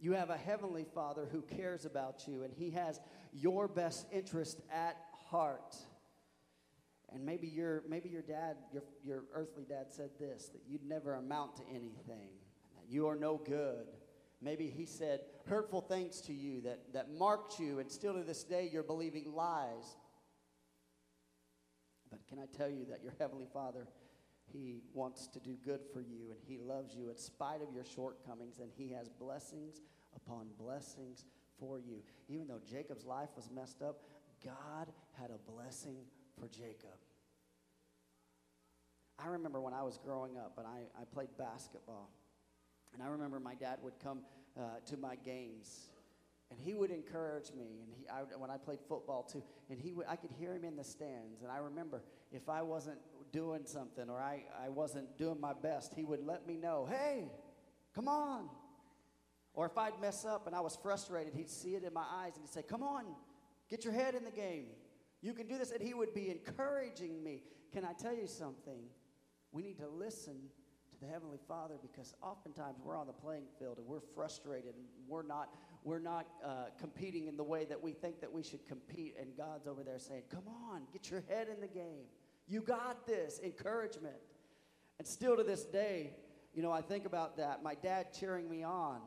You have a heavenly father who cares about you, and he has your best interest at heart. And maybe your, maybe your dad, your, your earthly dad said this that you'd never amount to anything, that you are no good. Maybe he said hurtful things to you that, that marked you, and still to this day you're believing lies. But can I tell you that your Heavenly Father, He wants to do good for you, and He loves you in spite of your shortcomings, and He has blessings upon blessings for you. Even though Jacob's life was messed up, God had a blessing for Jacob. I remember when I was growing up and I, I played basketball. And I remember my dad would come uh, to my games and he would encourage me. And he, I, when I played football too, and he I could hear him in the stands. And I remember if I wasn't doing something or I, I wasn't doing my best, he would let me know, hey, come on. Or if I'd mess up and I was frustrated, he'd see it in my eyes and he'd say, come on, get your head in the game. You can do this. And he would be encouraging me. Can I tell you something? We need to listen to the Heavenly Father because oftentimes we're on the playing field and we're frustrated and we're not, we're not uh, competing in the way that we think that we should compete. And God's over there saying, Come on, get your head in the game. You got this. Encouragement. And still to this day, you know, I think about that. My dad cheering me on.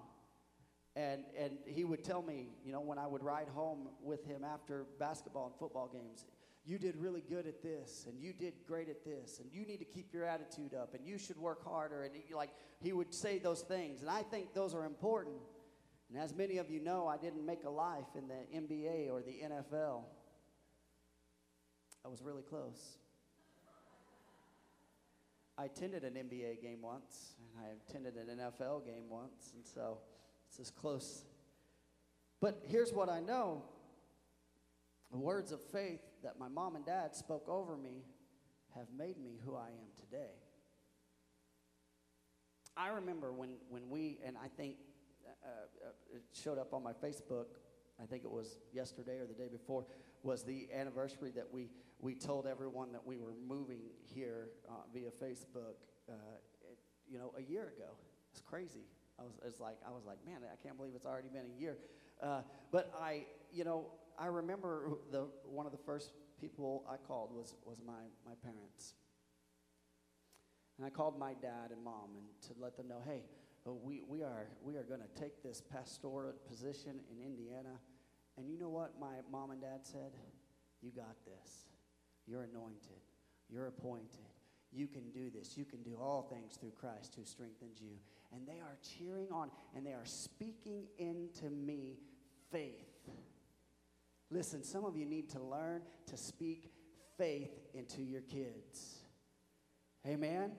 And, and he would tell me, you know, when I would ride home with him after basketball and football games, you did really good at this, and you did great at this, and you need to keep your attitude up, and you should work harder. And he, like he would say those things, and I think those are important. And as many of you know, I didn't make a life in the NBA or the NFL. I was really close. I attended an NBA game once, and I attended an NFL game once, and so it's as close. But here's what I know the words of faith that my mom and dad spoke over me have made me who I am today. I remember when, when we, and I think uh, uh, it showed up on my Facebook, I think it was yesterday or the day before, was the anniversary that we, we told everyone that we were moving here uh, via Facebook, uh, it, you know, a year ago. It's crazy. I was, it's like, I was like, man, I can't believe it's already been a year. Uh, but I, you know, I remember the, one of the first people I called was, was my, my parents. And I called my dad and mom and to let them know, hey, uh, we, we are, we are going to take this pastoral position in Indiana. And you know what my mom and dad said? You got this. You're anointed. You're appointed. You can do this. You can do all things through Christ who strengthens you. And they are cheering on and they are speaking into me faith. Listen, some of you need to learn to speak faith into your kids. Amen?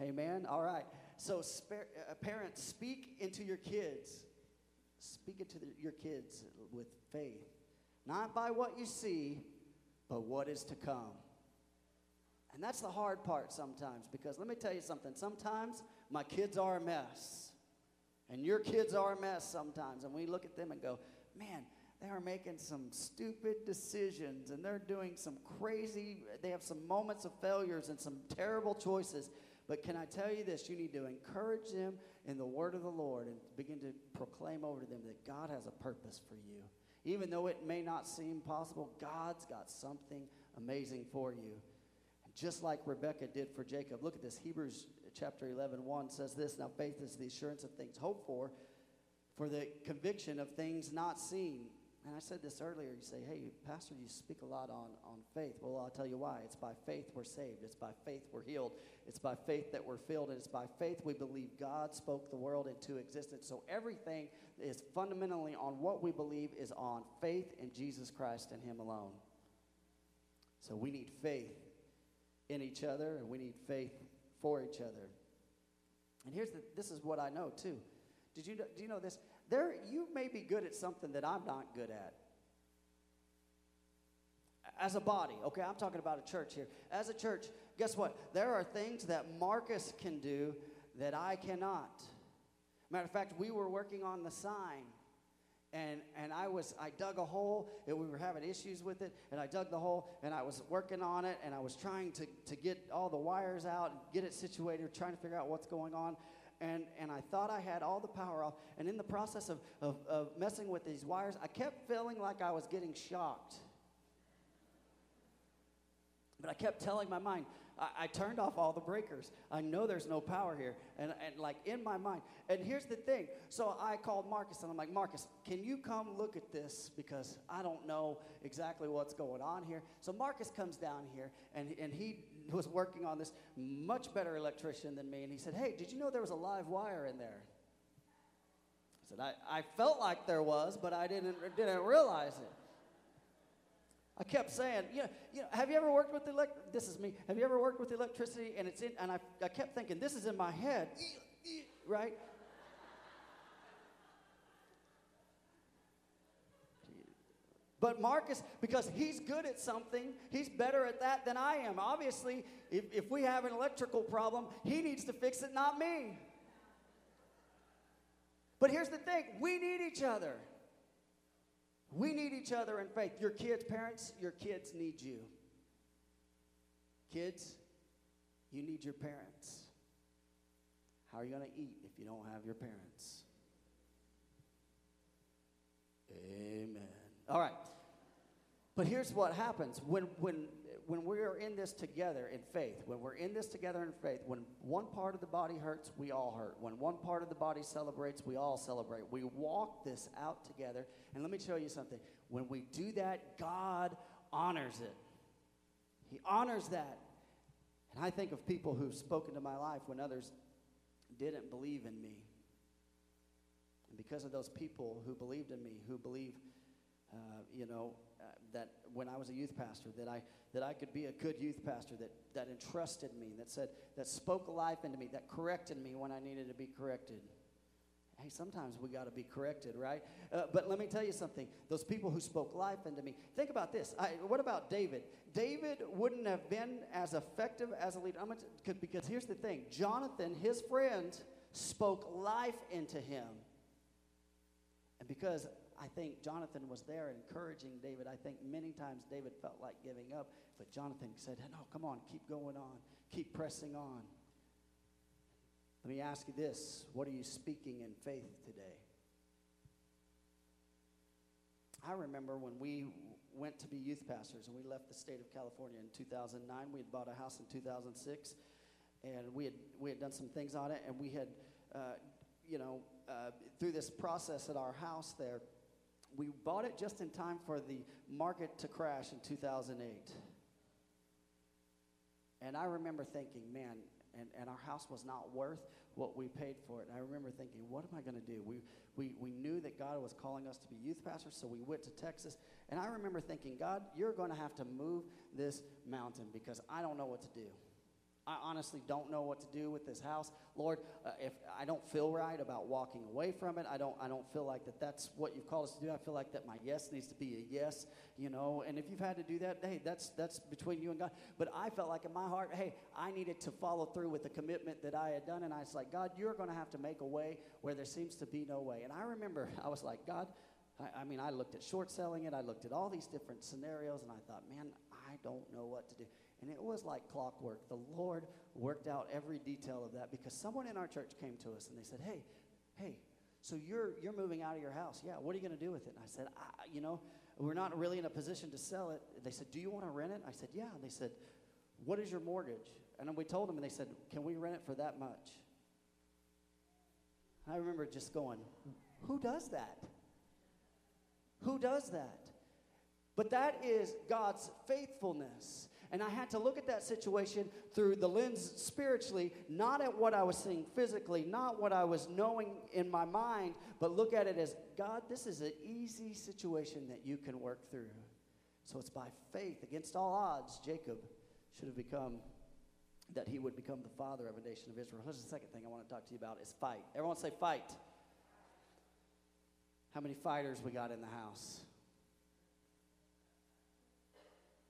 Amen? All right. So, spare, uh, parents, speak into your kids. Speak into the, your kids with faith. Not by what you see, but what is to come. And that's the hard part sometimes because let me tell you something. Sometimes my kids are a mess. And your kids are a mess sometimes. And we look at them and go, man, they are making some stupid decisions and they're doing some crazy, they have some moments of failures and some terrible choices. But can I tell you this? You need to encourage them in the word of the Lord and begin to proclaim over to them that God has a purpose for you. Even though it may not seem possible, God's got something amazing for you. Just like Rebecca did for Jacob, look at this. Hebrews chapter 11, 1 says this Now faith is the assurance of things hoped for, for the conviction of things not seen. And I said this earlier. You say, hey, Pastor, you speak a lot on, on faith. Well, I'll tell you why. It's by faith we're saved. It's by faith we're healed. It's by faith that we're filled. And it's by faith we believe God spoke the world into existence. So everything is fundamentally on what we believe is on faith in Jesus Christ and Him alone. So we need faith in each other and we need faith for each other. And here's the, this is what I know too. Did you know, do you know this? There, you may be good at something that I'm not good at. As a body, okay, I'm talking about a church here. As a church, guess what? There are things that Marcus can do that I cannot. Matter of fact, we were working on the sign and and I was I dug a hole and we were having issues with it and I dug the hole and I was working on it and I was trying to, to get all the wires out and get it situated trying to figure out what's going on. And and I thought I had all the power off. And in the process of, of, of messing with these wires I kept feeling like I was getting shocked. But I kept telling my mind I, I, turned off all the breakers. I know there's no power here. And, and like in my mind. And here's the thing. So I called Marcus and I'm like, Marcus, can you come look at this? Because I don't know exactly what's going on here. So Marcus comes down here and, and he was working on this much better electrician than me. And he said, Hey, did you know there was a live wire in there? I said, I, I felt like there was, but I didn't, didn't realize it. I kept saying, you know, you know, have you ever worked with elect? This is me. Have you ever worked with electricity? And it's in, and I, I kept thinking, this is in my head, right? But Marcus, because he's good at something, he's better at that than I am. Obviously, if, if we have an electrical problem, he needs to fix it, not me. But here's the thing we need each other. We need each other in faith. Your kids, parents, your kids need you. Kids, you need your parents. How are you going to eat if you don't have your parents? Amen. All right. But here's what happens when, when when we are in this together in faith, when we're in this together in faith, when one part of the body hurts, we all hurt. When one part of the body celebrates, we all celebrate. We walk this out together. And let me tell you something. When we do that, God honors it. He honors that. And I think of people who've spoken to my life when others didn't believe in me. And because of those people who believed in me, who believe, uh, you know, uh, that when I was a youth pastor, that I that I could be a good youth pastor, that, that entrusted me, that said, that spoke life into me, that corrected me when I needed to be corrected. Hey, sometimes we got to be corrected, right? Uh, but let me tell you something. Those people who spoke life into me. Think about this. I, what about David? David wouldn't have been as effective as a leader. To, because here's the thing Jonathan, his friend, spoke life into him. And because I think Jonathan was there encouraging David. I think many times David felt like giving up, but Jonathan said, No, come on, keep going on, keep pressing on. Let me ask you this what are you speaking in faith today? I remember when we went to be youth pastors and we left the state of California in 2009. We had bought a house in 2006 and we had, we had done some things on it and we had, uh, you know, uh, through this process at our house there, we bought it just in time for the market to crash in 2008. And I remember thinking, man, and, and our house was not worth what we paid for it. And I remember thinking, what am I going to do? We, we, we knew that God was calling us to be youth pastors, so we went to Texas. And I remember thinking, God, you're going to have to move this mountain because I don't know what to do. I honestly don't know what to do with this house. Lord, uh, if I don't feel right about walking away from it, I don't, I don't feel like that that's what you've called us to do. I feel like that my yes needs to be a yes, you know. And if you've had to do that, hey, that's, that's between you and God. But I felt like in my heart, hey, I needed to follow through with the commitment that I had done. And I was like, God, you're going to have to make a way where there seems to be no way. And I remember [laughs] I was like, God, I, I mean, I looked at short selling it, I looked at all these different scenarios, and I thought, man, I don't know what to do. And it was like clockwork. The Lord worked out every detail of that because someone in our church came to us and they said, Hey, hey, so you're, you're moving out of your house. Yeah, what are you going to do with it? And I said, You know, we're not really in a position to sell it. They said, Do you want to rent it? I said, Yeah. They said, What is your mortgage? And we told them, and they said, Can we rent it for that much? I remember just going, Who does that? Who does that? But that is God's faithfulness. And I had to look at that situation through the lens spiritually, not at what I was seeing physically, not what I was knowing in my mind, but look at it as God, this is an easy situation that you can work through. So it's by faith, against all odds, Jacob should have become, that he would become the father of a nation of Israel. Here's the second thing I want to talk to you about is fight. Everyone say fight. How many fighters we got in the house?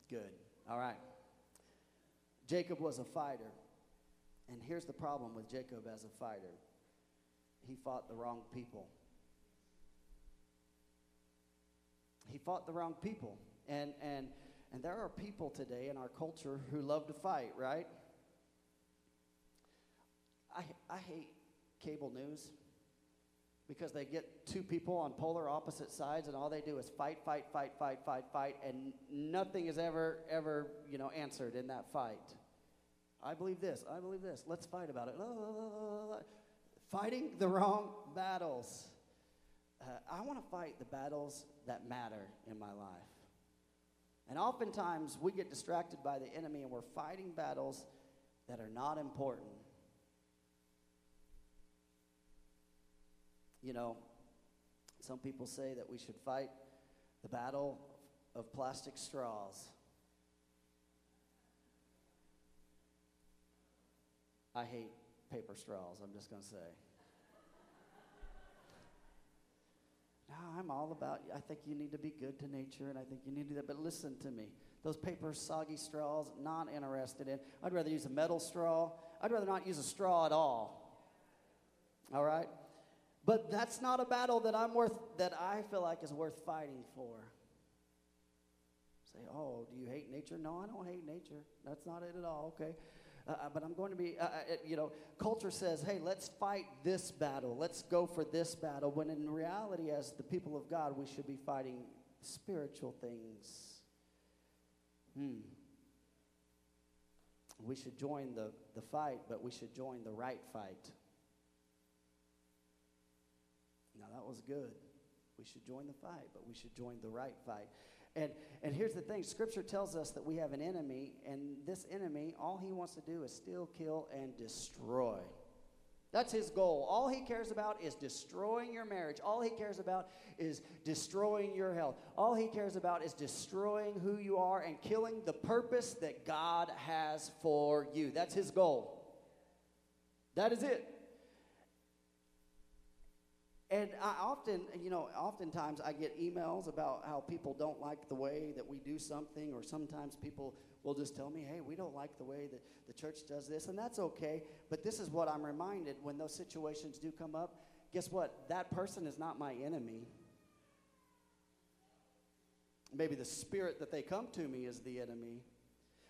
Good. All right. Jacob was a fighter. And here's the problem with Jacob as a fighter he fought the wrong people. He fought the wrong people. And, and, and there are people today in our culture who love to fight, right? I, I hate cable news because they get two people on polar opposite sides and all they do is fight fight fight fight fight fight and nothing is ever ever you know answered in that fight. I believe this i believe this. Let's fight about it. Fighting the wrong battles. Uh, i want to fight the battles that matter in my life. And oftentimes we get distracted by the enemy and we're fighting battles that are not important You know, some people say that we should fight the battle of plastic straws. I hate paper straws, I'm just going to say. [laughs] No, I'm all about, I think you need to be good to nature, and I think you need to do that. But listen to me. Those paper, soggy straws, not interested in. I'd rather use a metal straw. I'd rather not use a straw at all. All right? But that's not a battle that I'm worth that I feel like is worth fighting for. Say, oh, do you hate nature? No, I don't hate nature. That's not it at all. Okay. Uh, uh but I'm going to be, uh, uh you know, culture says, hey, let's fight this battle. Let's go for this battle. When in reality, as the people of God, we should be fighting spiritual things. Hmm. We should join the, the fight, but we should join the right fight. Now, that was good. We should join the fight, but we should join the right fight. And, and here's the thing Scripture tells us that we have an enemy, and this enemy, all he wants to do is steal, kill, and destroy. That's his goal. All he cares about is destroying your marriage. All he cares about is destroying your health. All he cares about is destroying who you are and killing the purpose that God has for you. That's his goal. That is it. And I often, you know, oftentimes I get emails about how people don't like the way that we do something, or sometimes people will just tell me, hey, we don't like the way that the church does this, and that's okay. But this is what I'm reminded when those situations do come up. Guess what? That person is not my enemy. Maybe the spirit that they come to me is the enemy.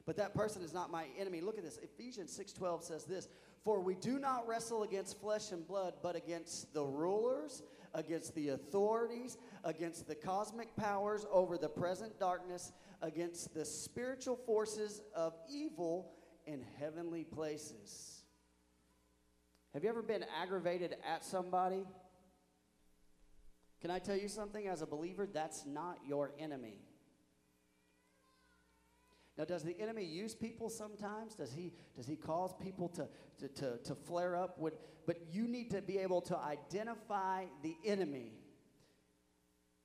But that person is not my enemy. Look at this. Ephesians 6:12 says this, for we do not wrestle against flesh and blood, but against the rulers, against the authorities, against the cosmic powers over the present darkness, against the spiritual forces of evil in heavenly places. Have you ever been aggravated at somebody? Can I tell you something? As a believer, that's not your enemy. Now, does the enemy use people sometimes? Does he, does he cause people to, to, to, to flare up? Would, but you need to be able to identify the enemy.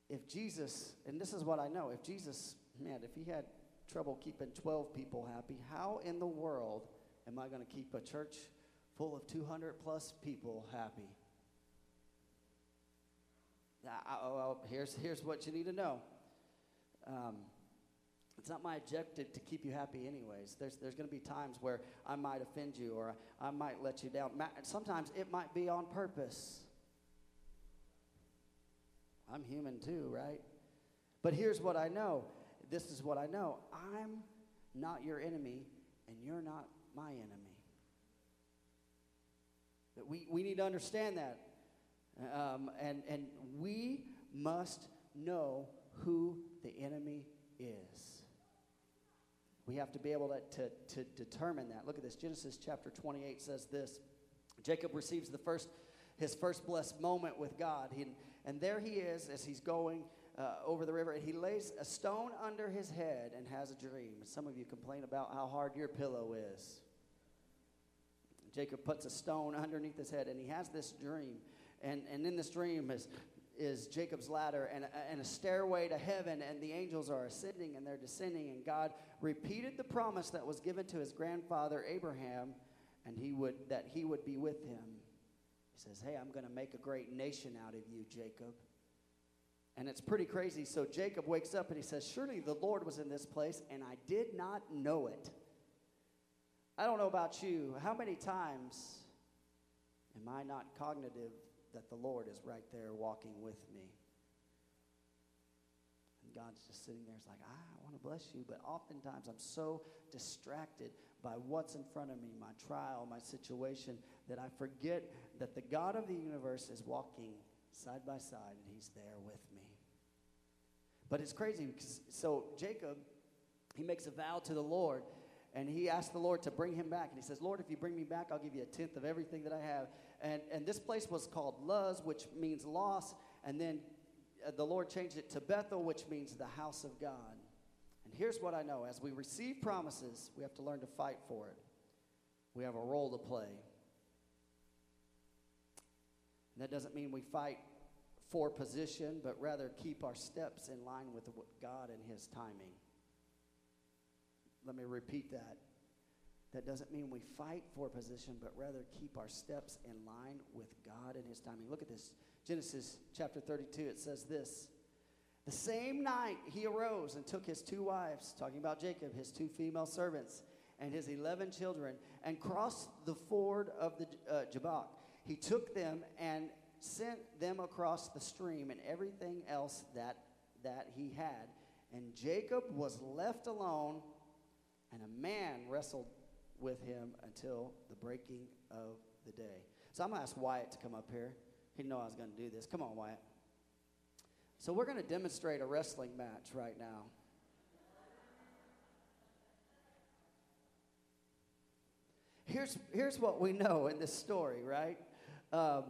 If Jesus, and this is what I know, if Jesus, man, if he had trouble keeping 12 people happy, how in the world am I going to keep a church full of 200 plus people happy? Now, well, here's, here's what you need to know. Um, it's not my objective to keep you happy, anyways. There's, there's going to be times where I might offend you or I, might let you down. Sometimes it might be on purpose. I'm human too, right? But here's what I know this is what I know I'm not your enemy, and you're not my enemy. That we, we need to understand that. Um, and, and we must know who the enemy is. We have to be able to, to, to determine that. Look at this. Genesis chapter 28 says this Jacob receives the first, his first blessed moment with God. He, and there he is as he's going uh, over the river, and he lays a stone under his head and has a dream. Some of you complain about how hard your pillow is. Jacob puts a stone [laughs] underneath his head, and he has this dream. And, and in this dream is is Jacob's ladder and, and a stairway to heaven, and the angels are ascending and they're descending. And God repeated the promise that was given to his grandfather Abraham, and he would that he would be with him. He says, "Hey, I'm going to make a great nation out of you, Jacob." And it's pretty crazy. So Jacob wakes up and he says, "Surely the Lord was in this place, and I did not know it." I don't know about you. How many times am I not cognitive that the Lord is right there walking with me? And God's just sitting there. It's like, ah, I want to bless you. But oftentimes I'm so distracted by what's in front of me, my trial, my situation, that I forget that the God of the universe is walking side by side and he's there with me. But it's crazy because so Jacob, he makes a vow to the Lord and he asks the Lord to bring him back. And he says, Lord, if you bring me back, I'll give you a tenth of everything that I have. And, and this place was called Luz, which means loss. And then uh, the Lord changed it to Bethel, which means the house of God. And here's what I know as we receive promises, we have to learn to fight for it. We have a role to play. And that doesn't mean we fight for position, but rather keep our steps in line with God and His timing. Let me repeat that. That doesn't mean we fight for position, but rather keep our steps in line with God and His timing. Look at this Genesis chapter 32. It says this The same night he arose and took his two wives, talking about Jacob, his two female servants, and his 11 children, and crossed the ford of the uh, Jabbok. He took them and sent them across the stream and everything else that, that he had. And Jacob was left alone and a man wrestled with him until the breaking of the day. So I'm going to ask Wyatt to come up here. He know I was going to do this. Come on, Wyatt. So we're going to demonstrate a wrestling match right now. Here's, here's what we know in this story, right? Um,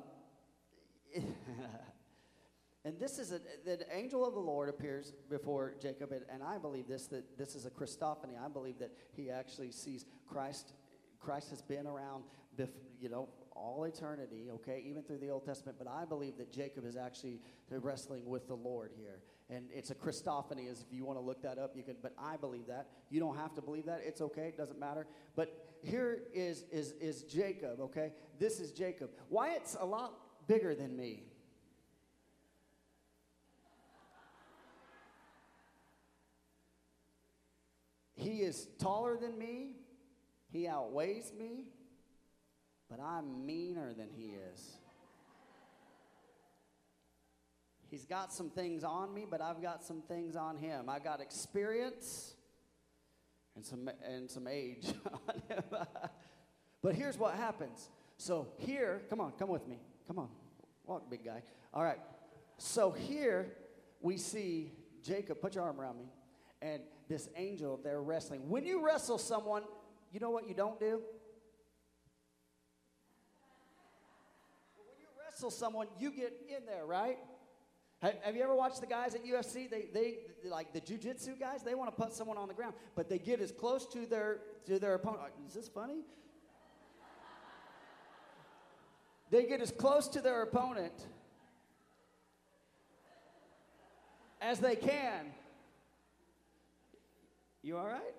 [laughs] And this is a, the angel of the Lord appears before Jacob, and, and I believe this that this is a Christophany. I believe that he actually sees Christ. Christ has been around, bef- you know, all eternity. Okay, even through the Old Testament. But I believe that Jacob is actually wrestling with the Lord here, and it's a Christophany. As if you want to look that up, you can. But I believe that. You don't have to believe that. It's okay. It doesn't matter. But here is is is Jacob. Okay, this is Jacob. Wyatt's a lot bigger than me. He is taller than me, he outweighs me, but I'm meaner than he is. He's got some things on me, but I've got some things on him. I got experience and some and some age [laughs] on him. but here's what happens. So here, come on, come with me. Come on. Walk, big guy. All right. So here we see Jacob, put your arm around me. And this angel they're wrestling. When you wrestle someone, you know what you don't do? When you wrestle someone, you get in there, right? Have, you ever watched the guys at UFC? They, they like the jujitsu guys. They want to put someone on the ground, but they get as close to their to their opponent. Is this funny? they get as close to their opponent as they can you all right?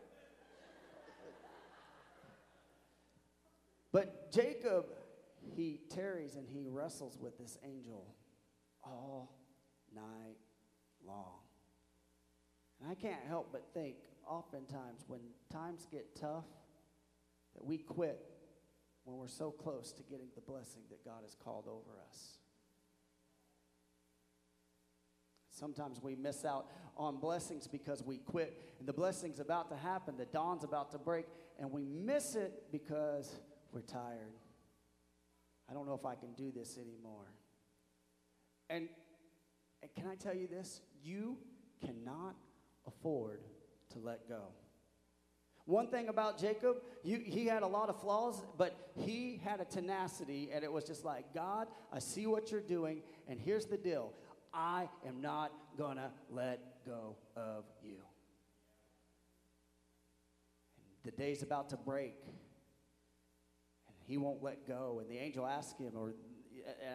But Jacob, he tarries and he wrestles with this angel all night long. And I can't help but think, oftentimes, when times get tough, that we quit when we're so close to getting the blessing that God has called over us. Sometimes we miss out on blessings because we quit. And the blessing's about to happen, the dawn's about to break, and we miss it because we're tired. I don't know if I can do this anymore. And, and can I tell you this? You cannot afford to let go. One thing about Jacob, you, he had a lot of flaws, but he had a tenacity, and it was just like, God, I see what you're doing, and here's the deal I am not going to let go of you. And the day's about to break, and he won't let go. And the angel asked him, or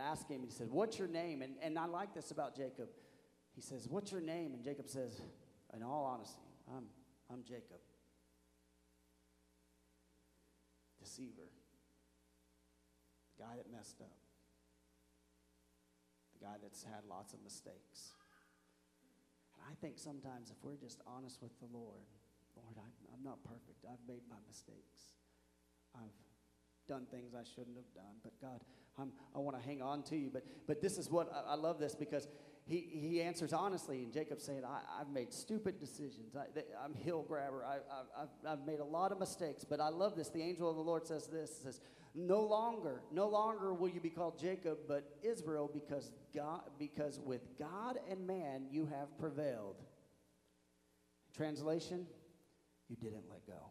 asked him, and he said, What's your name? And, and I like this about Jacob. He says, What's your name? And Jacob says, In all honesty, I'm, I'm Jacob. Deceiver. The guy that messed up guy that's had lots of mistakes. And I think sometimes if we're just honest with the Lord, Lord, I, I'm not perfect. I've made my mistakes. I've done things I shouldn't have done. But God, I'm, I want to hang on to you. But, but this is what I, I love this because he, he answers honestly. And Jacob saying, I, I've made stupid decisions. I, am hill grabber. I, I've, I've made a lot of mistakes. But I love this. The angel of the Lord says this says, No longer, no longer will you be called Jacob, but Israel, because, God, because with God and man you have prevailed. Translation, you didn't let go.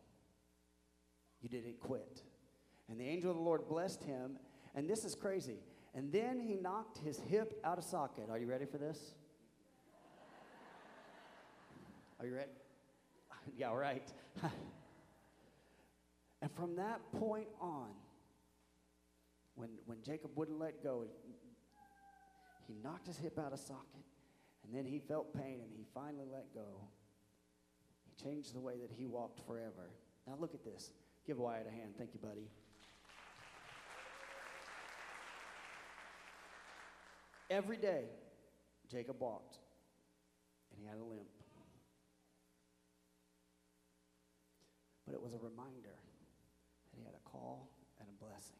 You didn't quit. And the angel of the Lord blessed him. And this is crazy. And then he knocked his hip out of socket. Are you ready for this? Are you ready? [laughs] yeah, right. [laughs] and from that point on, when, when Jacob wouldn't let go, he knocked his hip out of socket. And then he felt pain and he finally let go. He changed the way that he walked forever. Now look at this. Give Wyatt a hand. Thank you, buddy. Every day, Jacob walked, and he had a limp. But it was a reminder that he had a call and a blessing.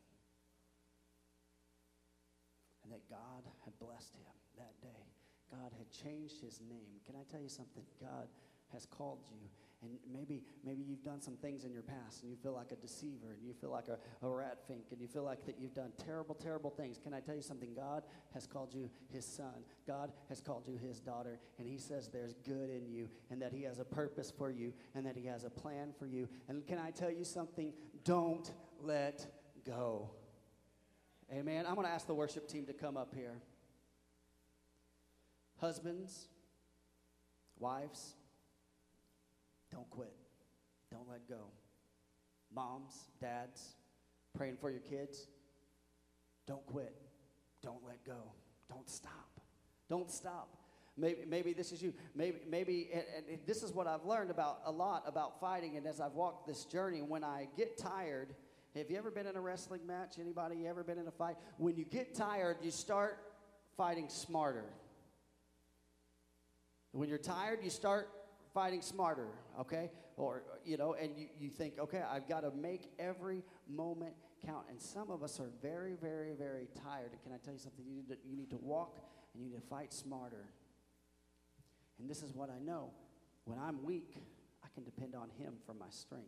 And God had blessed him that day. God had changed his name. Can I tell you something? God has called you. And maybe maybe you've done some things in your past and you feel like a deceiver and you feel like a, a rat fink and you feel like that you've done terrible terrible things. Can i tell you something? God has called you his son. God has called you his daughter. And he says there's good in you and that he has a purpose for you and that he has a plan for you. And can i tell you something? Don't let go amen i'm going to ask the worship team to come up here husbands wives don't quit. Don't let go. Moms, dads, praying for your kids. Don't quit. Don't let go. Don't stop. Don't stop. Maybe, maybe this is you. Maybe, maybe this is what I've learned about a lot about fighting. And as I've walked this journey, when I get tired, have you ever been in a wrestling match? Anybody ever been in a fight? When you get tired, you start fighting smarter. When you're tired, you start fighting smarter, okay? Or, you know, and you, you think, okay, I've got to make every moment count. And some of us are very, very, very tired. And can I tell you something? You need to, you need to walk and you need to fight smarter. And this is what I know. When I'm weak, I can depend on Him for my strength.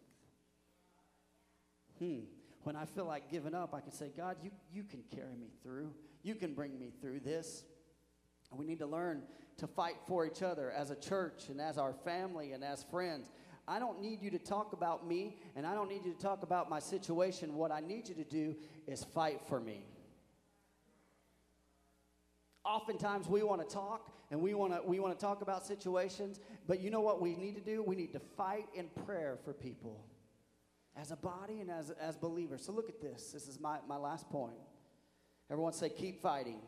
Hmm. When I feel like giving up, I can say, God, you, you can carry me through. You can bring me through this. We need to learn to fight for each other as a church and as our family and as friends. I don't need you to talk about me and I don't need you to talk about my situation. What I need you to do is fight for me. Oftentimes we want to talk and we want to we want to talk about situations, but you know what we need to do? We need to fight in prayer for people as a body and as, as believers. So look at this. This is my, my last point. Everyone say, keep fighting.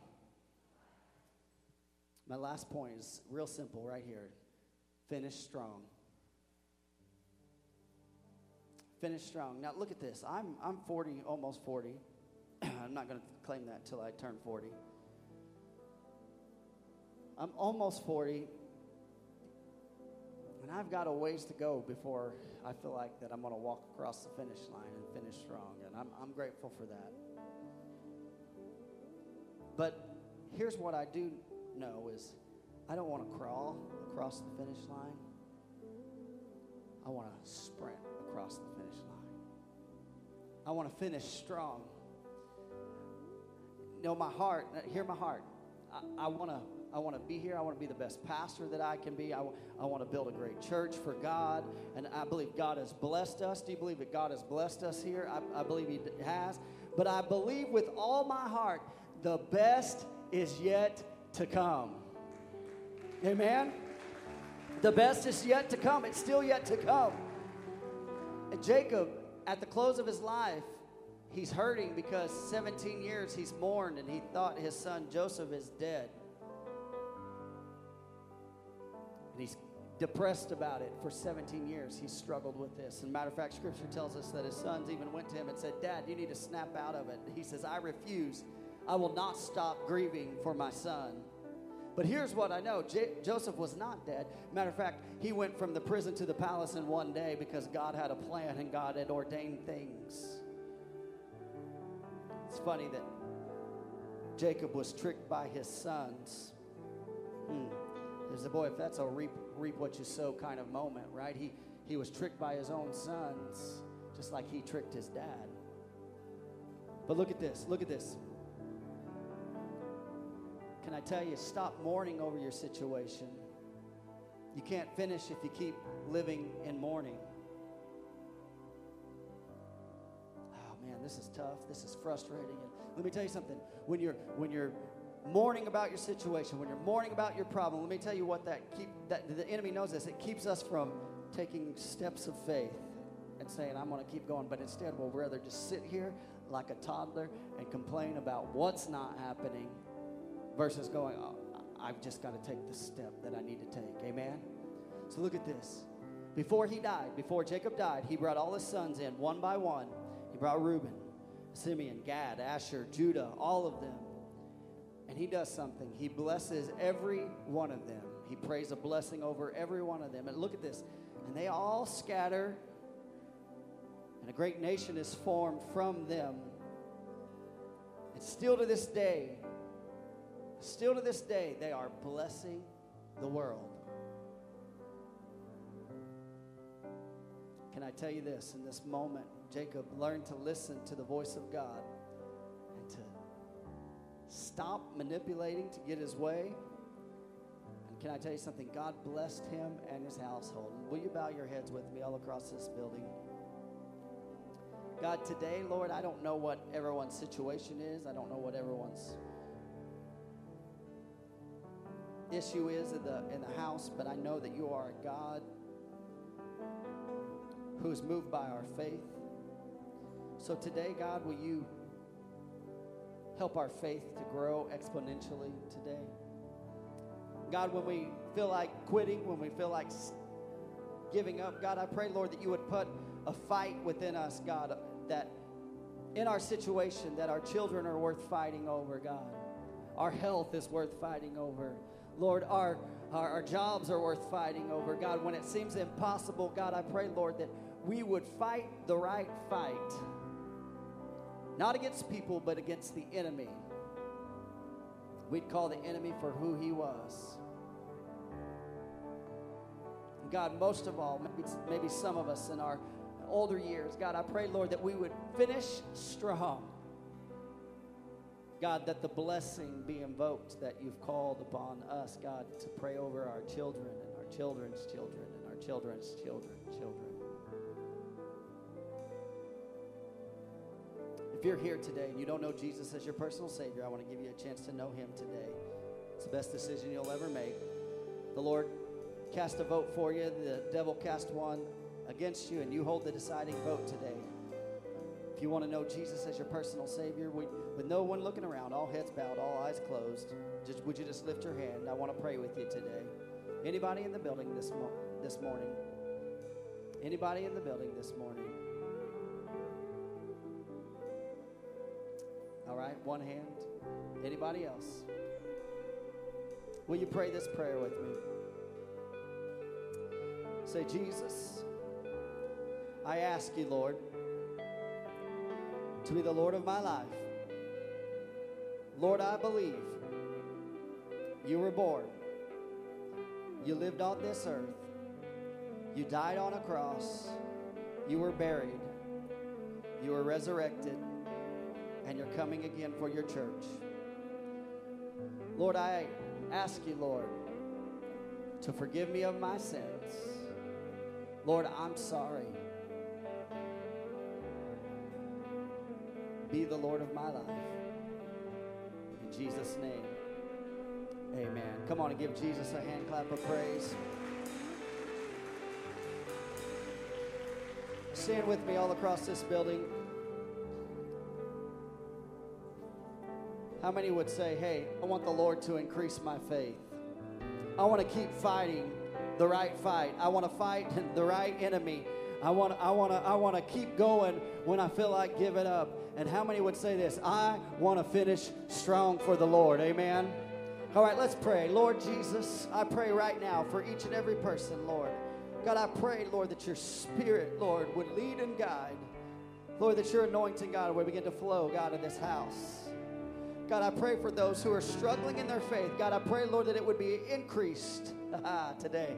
My last point is real simple right here finish strong. Finish strong. Now, look at this. I'm, I'm 40, almost 40. [clears throat] I'm not going to claim that until I turn 40. I'm almost 40, and I've got a ways to go before I feel like that I'm going to walk across the finish line and finish strong, and I'm, I'm grateful for that. But here's what I do know is I don't want to crawl across the finish line. I want to sprint across the finish line. I want to finish strong. Know, my heart, hear my heart. I, I want to I want to be here. I want to be the best pastor that I can be. I, w- I want to build a great church for God. And I believe God has blessed us. Do you believe that God has blessed us here? I, I believe He has. But I believe with all my heart the best is yet to come. Amen? The best is yet to come. It's still yet to come. And Jacob, at the close of his life, he's hurting because 17 years he's mourned and he thought his son Joseph is dead. He's depressed about it for 17 years. He's struggled with this. And matter of fact, scripture tells us that his sons even went to him and said, Dad, you need to snap out of it. He says, I refuse. I will not stop grieving for my son. But here's what I know J- Joseph was not dead. Matter of fact, he went from the prison to the palace in one day because God had a plan and God had ordained things. It's funny that Jacob was tricked by his sons. Hmm. There's a boy, if that's a reap, reap what you sow kind of moment, right? He, he was tricked by his own sons, just like he tricked his dad. But look at this, look at this. Can I tell you, stop mourning over your situation. You can't finish if you keep living in mourning. Oh man, this is tough. This is frustrating. And let me tell you something. When you're when you're mourning about your situation, when you're mourning about your problem, let me tell you what that keep that the enemy knows this. It keeps us from taking steps of faith and saying, I'm going to keep going. But instead, we'll rather just sit here like a toddler and complain about what's not happening versus going, oh, I've just got to take the step that I need to take. Amen? So look at this. Before he died, before Jacob died, he brought all his sons in one by one. He brought Reuben, Simeon, Gad, Asher, Judah, all of them. And he does something. He blesses every one of them. He prays a blessing over every one of them. And look at this. And they all scatter, and a great nation is formed from them. And still to this day, still to this day, they are blessing the world. Can I tell you this? In this moment, Jacob learned to listen to the voice of God stop manipulating to get his way. And can I tell you something? God blessed him and his household. Will you bow your heads with me all across this building? God, today, Lord, I don't know what everyone's situation is. I don't know what everyone's issue is in the in the house, but I know that you are a God who is moved by our faith. So today, God, will you help our faith to grow exponentially today? God, when we feel like quitting, when we feel like giving up, God, I pray, Lord, that you would put a fight within us, God, that in our situation, that our children are worth fighting over, God. Our health is worth fighting over. Lord, our, our, our jobs are worth fighting over. God, when it seems impossible, God, I pray, Lord, that we would fight the right fight. Not against people, but against the enemy. We'd call the enemy for who he was. God, most of all, maybe, maybe some of us in our older years, God, I pray, Lord, that we would finish strong. God, that the blessing be invoked that you've called upon us, God, to pray over our children and our children's children and our children's children, children. If you're here today and you don't know Jesus as your personal Savior, I want to give you a chance to know Him today. It's the best decision you'll ever make. The Lord cast a vote for you, the devil cast one against you, and you hold the deciding vote today. If you want to know Jesus as your personal Savior, we, with no one looking around, all heads bowed, all eyes closed, just, would you just lift your hand? I want to pray with you today. Anybody in the building this, mo- this morning? Anybody in the building this morning? All right, one hand. Anybody else? Will you pray this prayer with me? Say, Jesus, I ask you, Lord, to be the Lord of my life. Lord, I believe you were born. You lived on this earth. You died on a cross. You were buried. You were resurrected and you're coming again for your church. Lord, I ask you, Lord, to forgive me of my sins. Lord, I'm sorry. Be the Lord of my life. In Jesus' name, amen. Come on and give Jesus a hand clap of praise. Stand with me all across this building. How many would say, Hey, I want the Lord to increase my faith? I want to keep fighting the right fight. I want to fight [laughs] the right enemy. I want, I want to, I want to keep going when I feel like giving up. And how many would say this? I want to finish strong for the Lord. Amen. All right, let's pray. Lord Jesus, I pray right now for each and every person, Lord. God, I pray, Lord, that your spirit, Lord, would lead and guide. Lord, that your anointing, God, will begin to flow, God, in this house. God, I pray for those who are struggling in their faith. God, I pray, Lord, that it would be increased [laughs] today.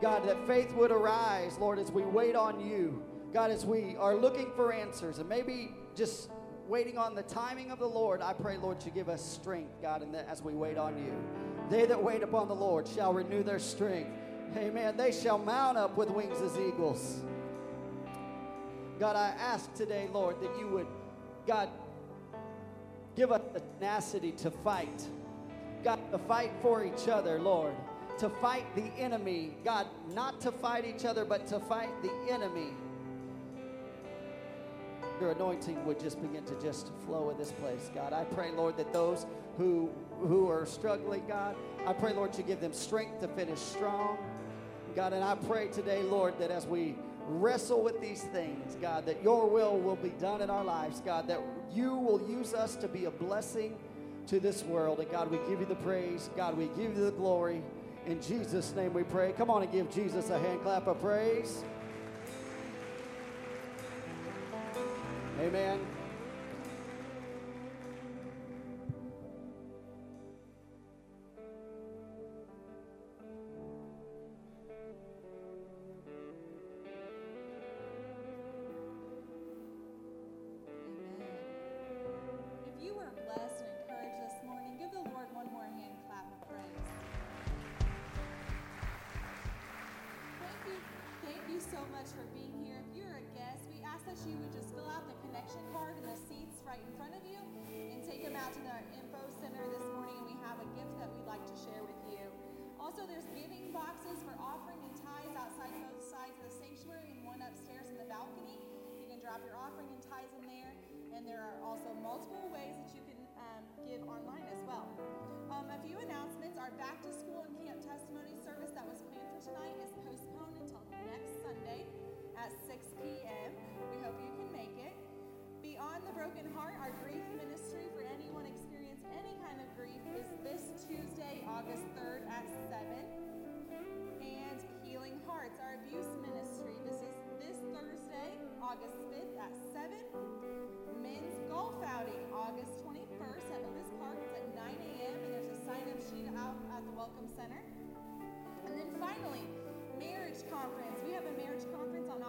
God, that faith would arise, Lord, as we wait on you. God, as we are looking for answers and maybe just waiting on the timing of the Lord, I pray, Lord, you give us strength, God, and as we wait on you. They that wait upon the Lord shall renew their strength. Amen. They shall mount up with wings as eagles. God, I ask today, Lord, that you would, God, give us the tenacity to fight. God, to fight for each other, Lord. To fight the enemy. God, not to fight each other, but to fight the enemy. Your anointing would just begin to just flow in this place, God. I pray, Lord, that those who who are struggling, God, I pray, Lord, you give them strength to finish strong. God, and I pray today, Lord, that as we wrestle with these things, God, that your will will be done in our lives, God, that you will use us to be a blessing to this world. And God, we give you the praise. God, we give you the glory. In Jesus' name we pray. Come on and give Jesus a hand clap of praise. Amen.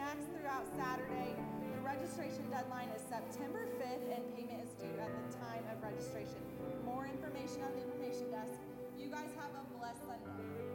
snacks throughout Saturday. The registration deadline is September 5th, and payment is due at the time of registration. More information on the information desk. You guys have a blessed Sunday.